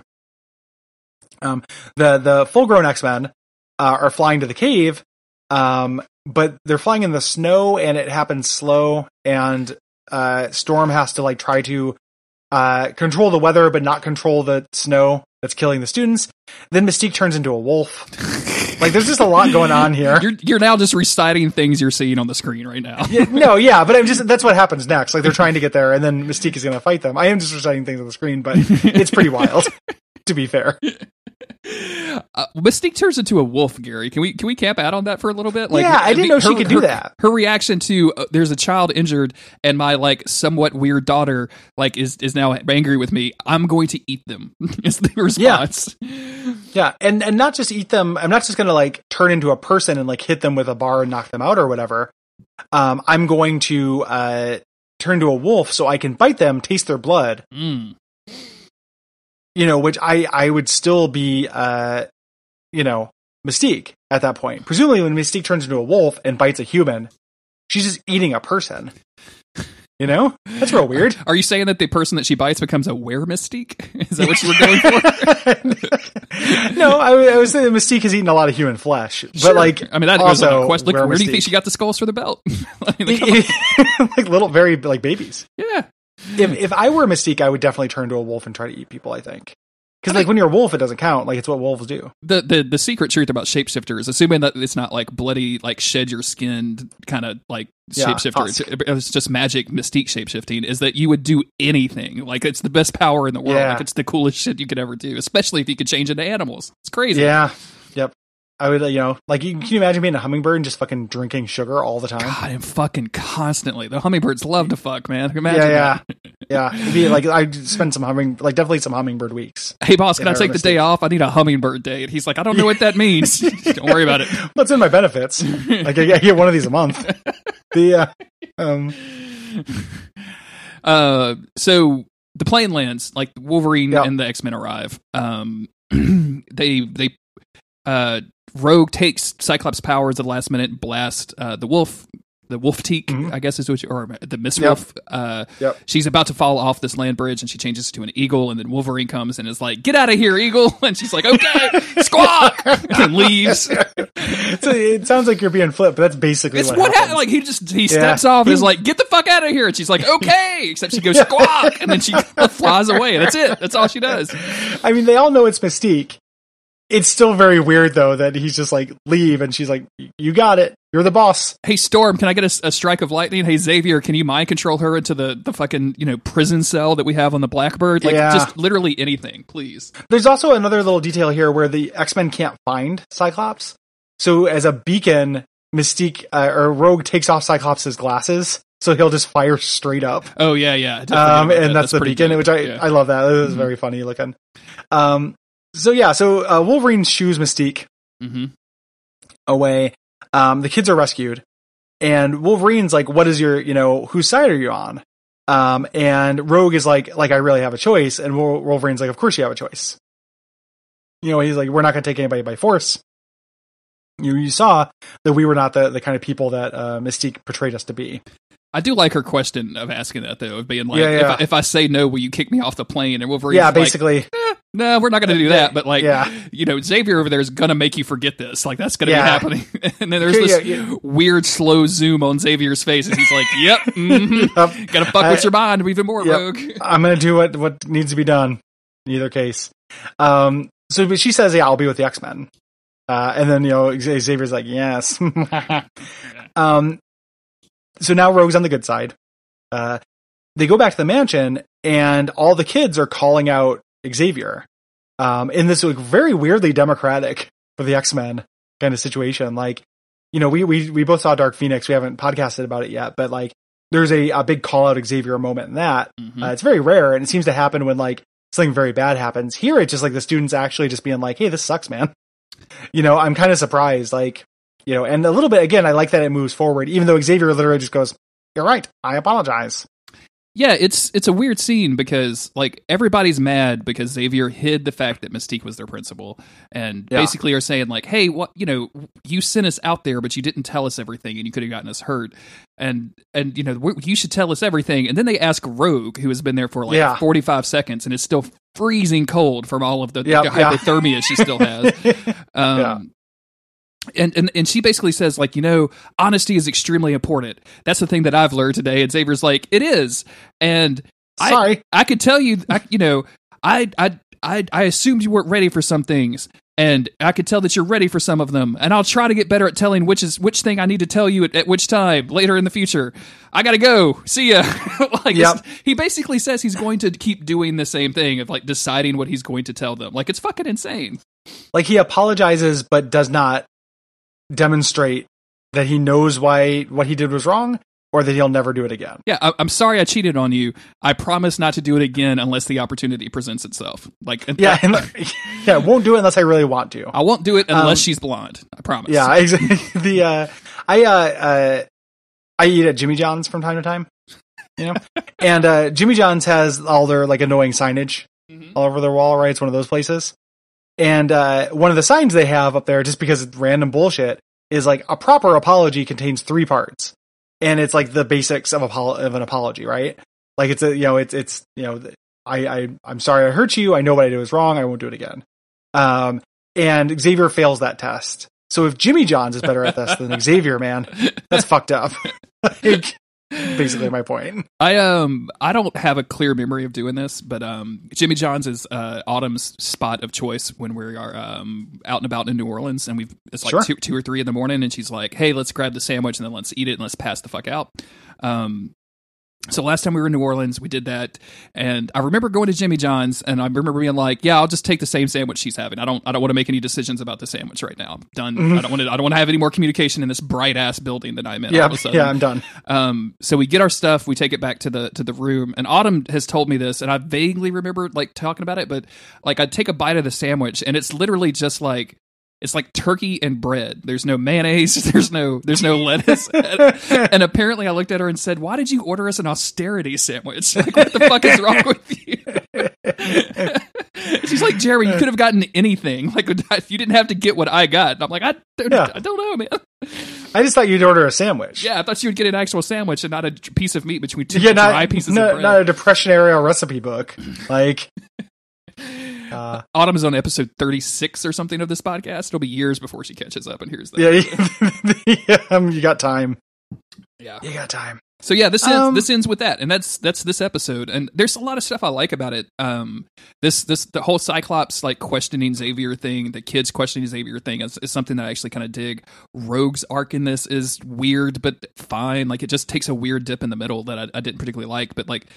Um, the the full grown X Men uh, are flying to the cave, um, but they're flying in the snow, and it happens slow. And uh, Storm has to like try to uh, control the weather, but not control the snow that's killing the students. Then Mystique turns into a wolf. like there's just a lot going on here. You're you're now just reciting things you're seeing on the screen right now. Yeah, no, yeah, but I'm just that's what happens next. Like they're trying to get there, and then Mystique is going to fight them. I am just reciting things on the screen, but it's pretty wild. to be fair, Uh, Mystique turns into a wolf, Gary. Can we can we camp out on that for a little bit? Yeah, I didn't know she could do her- that. Her reaction to uh, there's a child injured and my like somewhat weird daughter like is is now angry with me. I'm going to eat them. is the response. yeah, and and not just eat them. I'm not just going to like turn into a person and like hit them with a bar and knock them out or whatever. Um, I'm going to uh turn to a wolf so I can bite them, taste their blood. Mm. You know, which I I would still be uh you know, Mystique at that point. Presumably when Mystique turns into a wolf and bites a human, she's just eating a person. You know? That's real weird. Are you saying that the person that she bites becomes a were mystique? Is that what you were going for? no, I, I was saying Mystique has eaten a lot of human flesh. But Sure. like I mean, that also on a question. Look, where do you think Mystique. she got the skulls for the belt? I mean, like, come on. like little very like babies. yeah. If if I were a Mystique, I would definitely turn to a wolf and try to eat people, I think. Because like when you're a wolf, it doesn't count. Like it's what wolves do. the, the the secret truth about shapeshifters, assuming that it's not like bloody, like shed your skin kind of like Yeah, shapeshifter, it's, it's just magic mystique shapeshifting, is that you would do anything. Like it's the best power in the world. Yeah. Like it's the coolest shit you could ever do, especially if you could change into animals. It's crazy. Yeah. I would, uh, you know, like you, can you imagine being a hummingbird and just fucking drinking sugar all the time? God, and fucking constantly. The hummingbirds love to fuck, man. Imagine yeah, that. yeah, yeah. Be like I'd spend some humming, like definitely some hummingbird weeks. Hey, boss, can I take the day off? I need a hummingbird day. And he's like, I don't know what that means. don't worry about it. What's in my benefits? Like I get I get one of these a month. The uh, um, Uh, so the plane lands, like Wolverine and the X Men arrive. Um, they they uh, Rogue takes Cyclops' powers at the last minute, and blast uh, the Wolf. The Wolf Teak, Mhm. I guess is what you, or the Miss Yep. Wolf. Uh, Yep. She's about to fall off this land bridge and she changes to an eagle. And then Wolverine comes and is like, Get out of here, eagle. And she's like, Okay, squawk. and leaves. so it sounds like you're being flipped, but that's basically It's what, what happened. Like he just he steps Yeah. off and is like, "Get the fuck out of here!" And she's like, "Okay," except she goes squawk, and then she flies away. That's it. That's all she does. I mean, they all know it's Mystique. It's still very weird though that he's just like leave, and she's like, "You got it. You're the boss." Hey Storm, can I get a, a strike of lightning? Hey Xavier, can you mind control her into the the fucking you know prison cell that we have on the Blackbird? Like Yeah. just literally anything, please. There's also another little detail here where the X Men can't find Cyclops. So as a beacon, Mystique uh, or Rogue takes off Cyclops' glasses, so he'll just fire straight up. Oh yeah, yeah. I did forget Um, and that. that's, the pretty beacon, good. which I Yeah. I love that. It was very funny looking. Um, so yeah, so uh, Wolverine shoes Mystique Mhm. away. Um, the kids are rescued, and Wolverine's like, "What is your, you know, whose side are you on?" Um, and Rogue is like, "Like I really have a choice," and Wolverine's like, "Of course you have a choice." You know, he's like, "We're not going to take anybody by force." You you saw that we were not the the kind of people that uh, Mystique portrayed us to be. I do like her question of asking that though, of being like, Yeah, If. I, if I say no, will you kick me off the plane? And Wolverine's yeah, like, basically. no, we're not going to do that. But like, Yeah. you know, Xavier over there is going to make you forget this. Like that's going to Yeah. be happening. and then there's this yeah, yeah. weird slow zoom on Xavier's face, and he's like, "Yep, mm-hmm. Yep. got to fuck I- with your mind even more, Yep. Rogue." I'm gonna do what what needs to be done in either case. Um, so but she says, "Yeah, I'll be with the X Men," uh, and then you know Xavier's like, "Yes." um, so now Rogue's on the good side. Uh, they go back to the mansion, and all the kids are calling out Xavier. Um, in this like very weirdly democratic for the X Men kind of situation, like you know, we we we both saw Dark Phoenix. We haven't podcasted about it yet, but like there's a, a big call out Xavier moment in that. Mhm. Uh, it's very rare, and it seems to happen when like something very bad happens. Here, it's just like the students actually just being like, "Hey, this sucks, man." You know, I'm kind of surprised, like you know, and a little bit again. I like that it moves forward, even though Xavier literally just goes, "You're right. I apologize." Yeah, it's it's a weird scene because like everybody's mad because Xavier hid the fact that Mystique was their principal, and Yeah. basically are saying like, "Hey, what you know, you sent us out there, but you didn't tell us everything, and you could have gotten us hurt, and and you know, you should tell us everything." And then they ask Rogue, who has been there for like Yeah. forty five seconds and is still freezing cold from all of the, Yep, the yeah. hypothermia she still has. Um, Yeah. And, and and she basically says like you know honesty is extremely important. That's the thing that I've learned today. And Xavier's like it is, and I Sorry. I could tell you I, you know I I I I assumed you weren't ready for some things. And I could tell that you're ready for some of them, and I'll try to get better at telling which is which thing I need to tell you at, at which time later in the future. I gotta go. See ya. like Yep. he basically says he's going to keep doing the same thing of like deciding what he's going to tell them. Like it's fucking insane. like he apologizes but does not demonstrate that he knows why what he did was wrong or that he'll never do it again. Yeah, I, I'm sorry I cheated on you. I promise not to do it again unless the opportunity presents itself. Like, Yeah, and, yeah, won't do it unless I really want to. I won't do it unless Um, she's blonde. I promise. Yeah, exactly. the uh, I uh, uh, I eat at Jimmy John's from time to time, you know, and uh, Jimmy John's has all their like annoying signage Mhm. all over their wall. Right, it's one of those places. And uh, one of the signs they have up there, just because it's random bullshit, is like a proper apology contains three parts, and it's like the basics of, apol- of an apology, right? Like it's a you know it's it's you know I I I'm sorry I hurt you. I know what I did was wrong. I won't do it again. Um, and Xavier fails that test. So if Jimmy Johns is better at this than Xavier, man, that's fucked up. like, basically my point. I um I don't have a clear memory of doing this, but um Jimmy John's is uh Autumn's spot of choice when we are um out and about in New Orleans and we've it's like Sure. two two or three in the morning and she's like, Hey, let's grab the sandwich and then let's eat it and let's pass the fuck out. Um so last time we were in New Orleans, we did that, and I remember going to Jimmy John's, and I remember being like, "Yeah, I'll just take the same sandwich she's having. I don't, I don't want to make any decisions about the sandwich right now. I'm done. Mhm. I don't want to, I don't want to have any more communication in this bright ass building that I'm in. Yeah, of a sudden. yeah, I'm done. Um, so we get our stuff, we take it back to the to the room, and Autumn has told me this, and I vaguely remember like talking about it, but like I take a bite of the sandwich, and it's literally just like it's like turkey and bread. There's no mayonnaise, there's no there's no lettuce, and, apparently I looked at her and said, "Why did you order us an austerity sandwich? Like, what the fuck is wrong with you?" She's like, "Jerry, you could have gotten anything. Like, if you didn't have to get what I got." And I'm like, "I don't, Yeah. I don't know, man." I just thought you'd order a sandwich. Yeah, I thought you would get an actual sandwich and not a piece of meat between two Yeah, not, dry pieces no- of bread. not a depression era recipe book. Like, uh, Autumn is on episode 36 or something of this podcast. It'll be years before she catches up and hears that. yeah, yeah, um, you got time. Yeah. You got time. So yeah, this ends Um, this ends with that, and that's that's this episode. And there's a lot of stuff I like about it. Um, this this the whole Cyclops like questioning Xavier thing, the kids questioning Xavier thing is, is something that I actually kind of dig. Rogue's arc in this is weird, but fine. Like it just takes a weird dip in the middle that I, I didn't particularly like, but like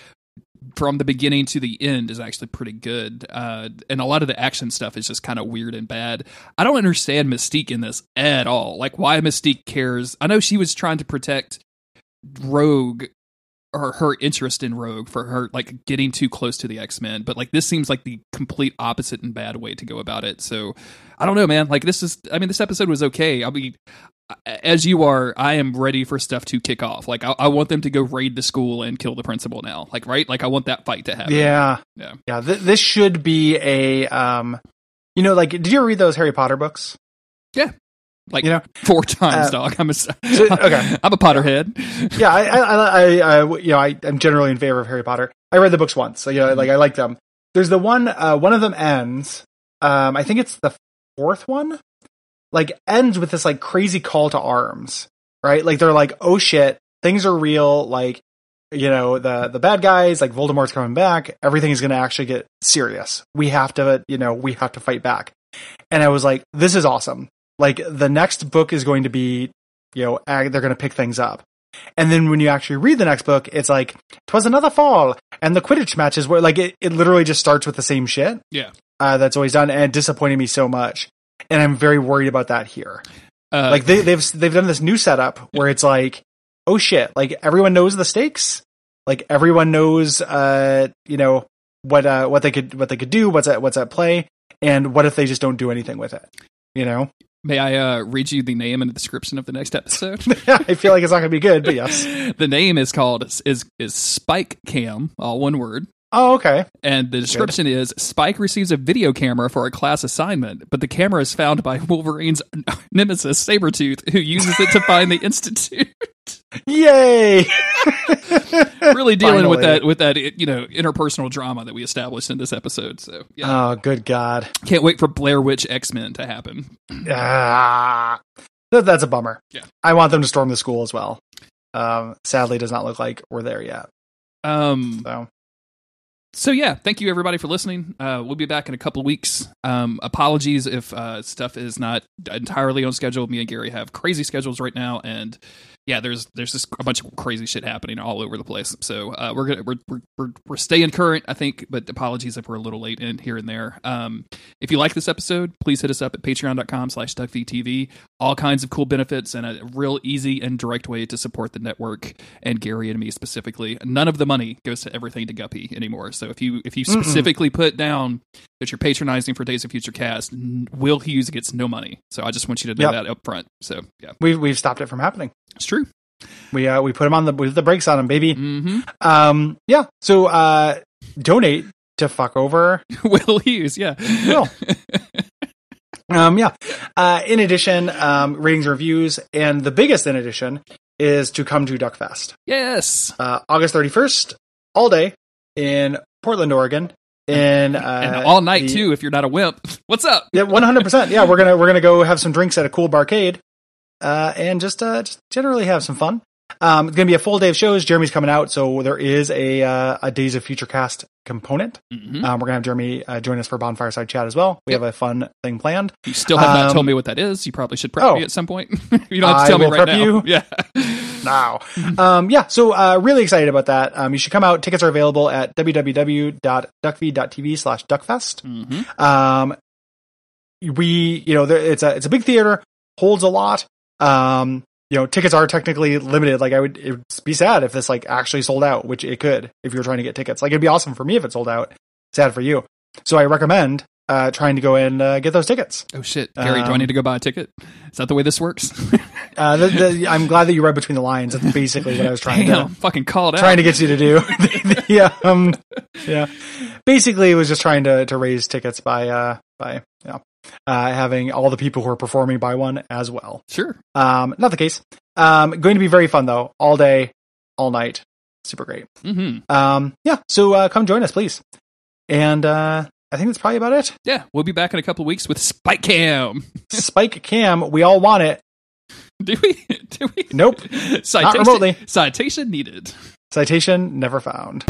from the beginning to the end is actually pretty good. Uh, and a lot of the action stuff is just kind of weird and bad. I don't understand Mystique in this at all. Like why Mystique cares. I know she was trying to protect Rogue or her interest in Rogue for her like getting too close to the X Men, but like this seems like the complete opposite and bad way to go about it. So I don't know, man. Like this is, I mean, this episode was okay. I'll be as you are. I am ready for stuff to kick off. Like I, I want them to go raid the school and kill the principal now. Like right, like I want that fight to happen. Yeah. Yeah. Yeah. Th- this should be a, um, you know, like, did you read those Harry Potter books? Yeah, like You know, four times, uh, dog. I'm a okay. I'm a Potterhead. yeah, I, I, I, I, you know, I, I'm generally in favor of Harry Potter. I read the books once, so you know, like I like them. There's the one, uh, one of them ends. Um, I think it's the fourth one. Like ends with this like crazy call to arms, right? Like they're like, oh shit, things are real. Like, you know, the the bad guys, like Voldemort's coming back. Everything is going to actually get serious. We have to, you know, we have to fight back. And I was like, this is awesome. Like the next book is going to be, you know, ag- they're going to pick things up. And then when you actually read the next book, it's like, twas another fall. And the Quidditch matches where like it, it literally just starts with the same shit. Yeah. Uh, that's always done and it disappointed me so much. And I'm very worried about that here. Uh, Like they, they've, they've done this new setup where it's like, oh shit, like everyone knows the stakes. Like everyone knows, uh, you know, what, uh, what they could, what they could do, what's at, what's at play. And what if they just don't do anything with it? You know? May I uh, read you the name and the description of the next episode? I feel like it's not going to be good, but yes. the name is called is is Spyke Cam, all one word. Oh, okay. And the description is Spyke receives a video camera for a class assignment, but the camera is found by Wolverine's nemesis, Sabretooth, who uses it to find the Institute. Yay! really dealing with that with that you know interpersonal drama that we established in this episode. So yeah, Oh, good God. can't wait for Blair Witch X Men to happen. Ah, that, that's a bummer. Yeah. I want them to storm the school as well. Um, sadly, does not look like we're there yet. Um, So, so yeah, thank you everybody for listening. Uh, we'll be back in a couple weeks. Um, apologies if uh, stuff is not entirely on schedule. Me and Gary have crazy schedules right now, and yeah, there's there's just a bunch of crazy shit happening all over the place. So uh, we're gonna we're, we're we're staying current, I think. But apologies if we're a little late in here and there. Um, if you like this episode, please hit us up at patreon.com/slash duckfeedtv. All kinds of cool benefits and a real easy and direct way to support the network and Gary and me specifically. None of the money goes to everything to Guppy anymore. So if you if you Mm-mm. specifically put down that you're patronizing for Days of Future Cast, Will Hughes gets no money. So I just want you to know Yep. that up front. So yeah, we've, we've stopped it from happening. it's. We, uh, we put them on the, with the brakes on them, baby. hmm Um, yeah. So, uh, donate to fuck over Will Hughes, yeah. Will. Um, yeah. Uh, in addition, um, ratings reviews, and the biggest in addition is to come to Duckfest. yes. Uh, August 31st, all day in Portland, Oregon. In, uh, and all night the- too if you're not a wimp. What's up? Yeah, 100%. Yeah, we're gonna, we're gonna go have some drinks at a cool barcade, uh, and just, uh, just generally have some fun. Um, it's gonna be a full day of shows. Jeremy's coming out, so there is a, uh, a Days of Future Cast component. Mhm. Um, we're gonna have Jeremy, uh, join us for Bonfire Side Chat as well. We Yep. have a fun thing planned. You still have not Um, told me what that is. You probably should prep oh. me at some point. you don't have to tell me right now. you. Yeah. now. um, yeah, so uh, really excited about that. Um, you should come out. Tickets are available at www.duckfeed.tv slash duckfest. hmm Um, we, you know, there, it's a it's a big theater, holds a lot. Um, you know, tickets are technically limited. Like I would, it would be sad if this like actually sold out, which it could if you were trying to get tickets. Like it'd be awesome for me if it sold out. Sad for you. So I recommend uh, trying to go and uh, get those tickets. Oh shit, Gary, do I Um, need to go buy a ticket? Is that the way this works? Uh, the, the, I'm glad that you read between the lines. That's basically what I was trying to Damn, fucking called out. trying to get you to do. yeah, um, yeah. Basically, it was just trying to to raise tickets by uh by yeah uh having all the people who are performing buy one as well. Sure. Um, not the case. Um, going to be very fun though, all day, all night, super great. hmm Um, yeah. So uh, come join us, please. And uh, I think that's probably about it. Yeah, we'll be back in a couple of weeks with Spyke Cam. Spyke Cam, we all want it. Do we? Do we? Nope. Citation, remotely. Citation needed. Citation never found.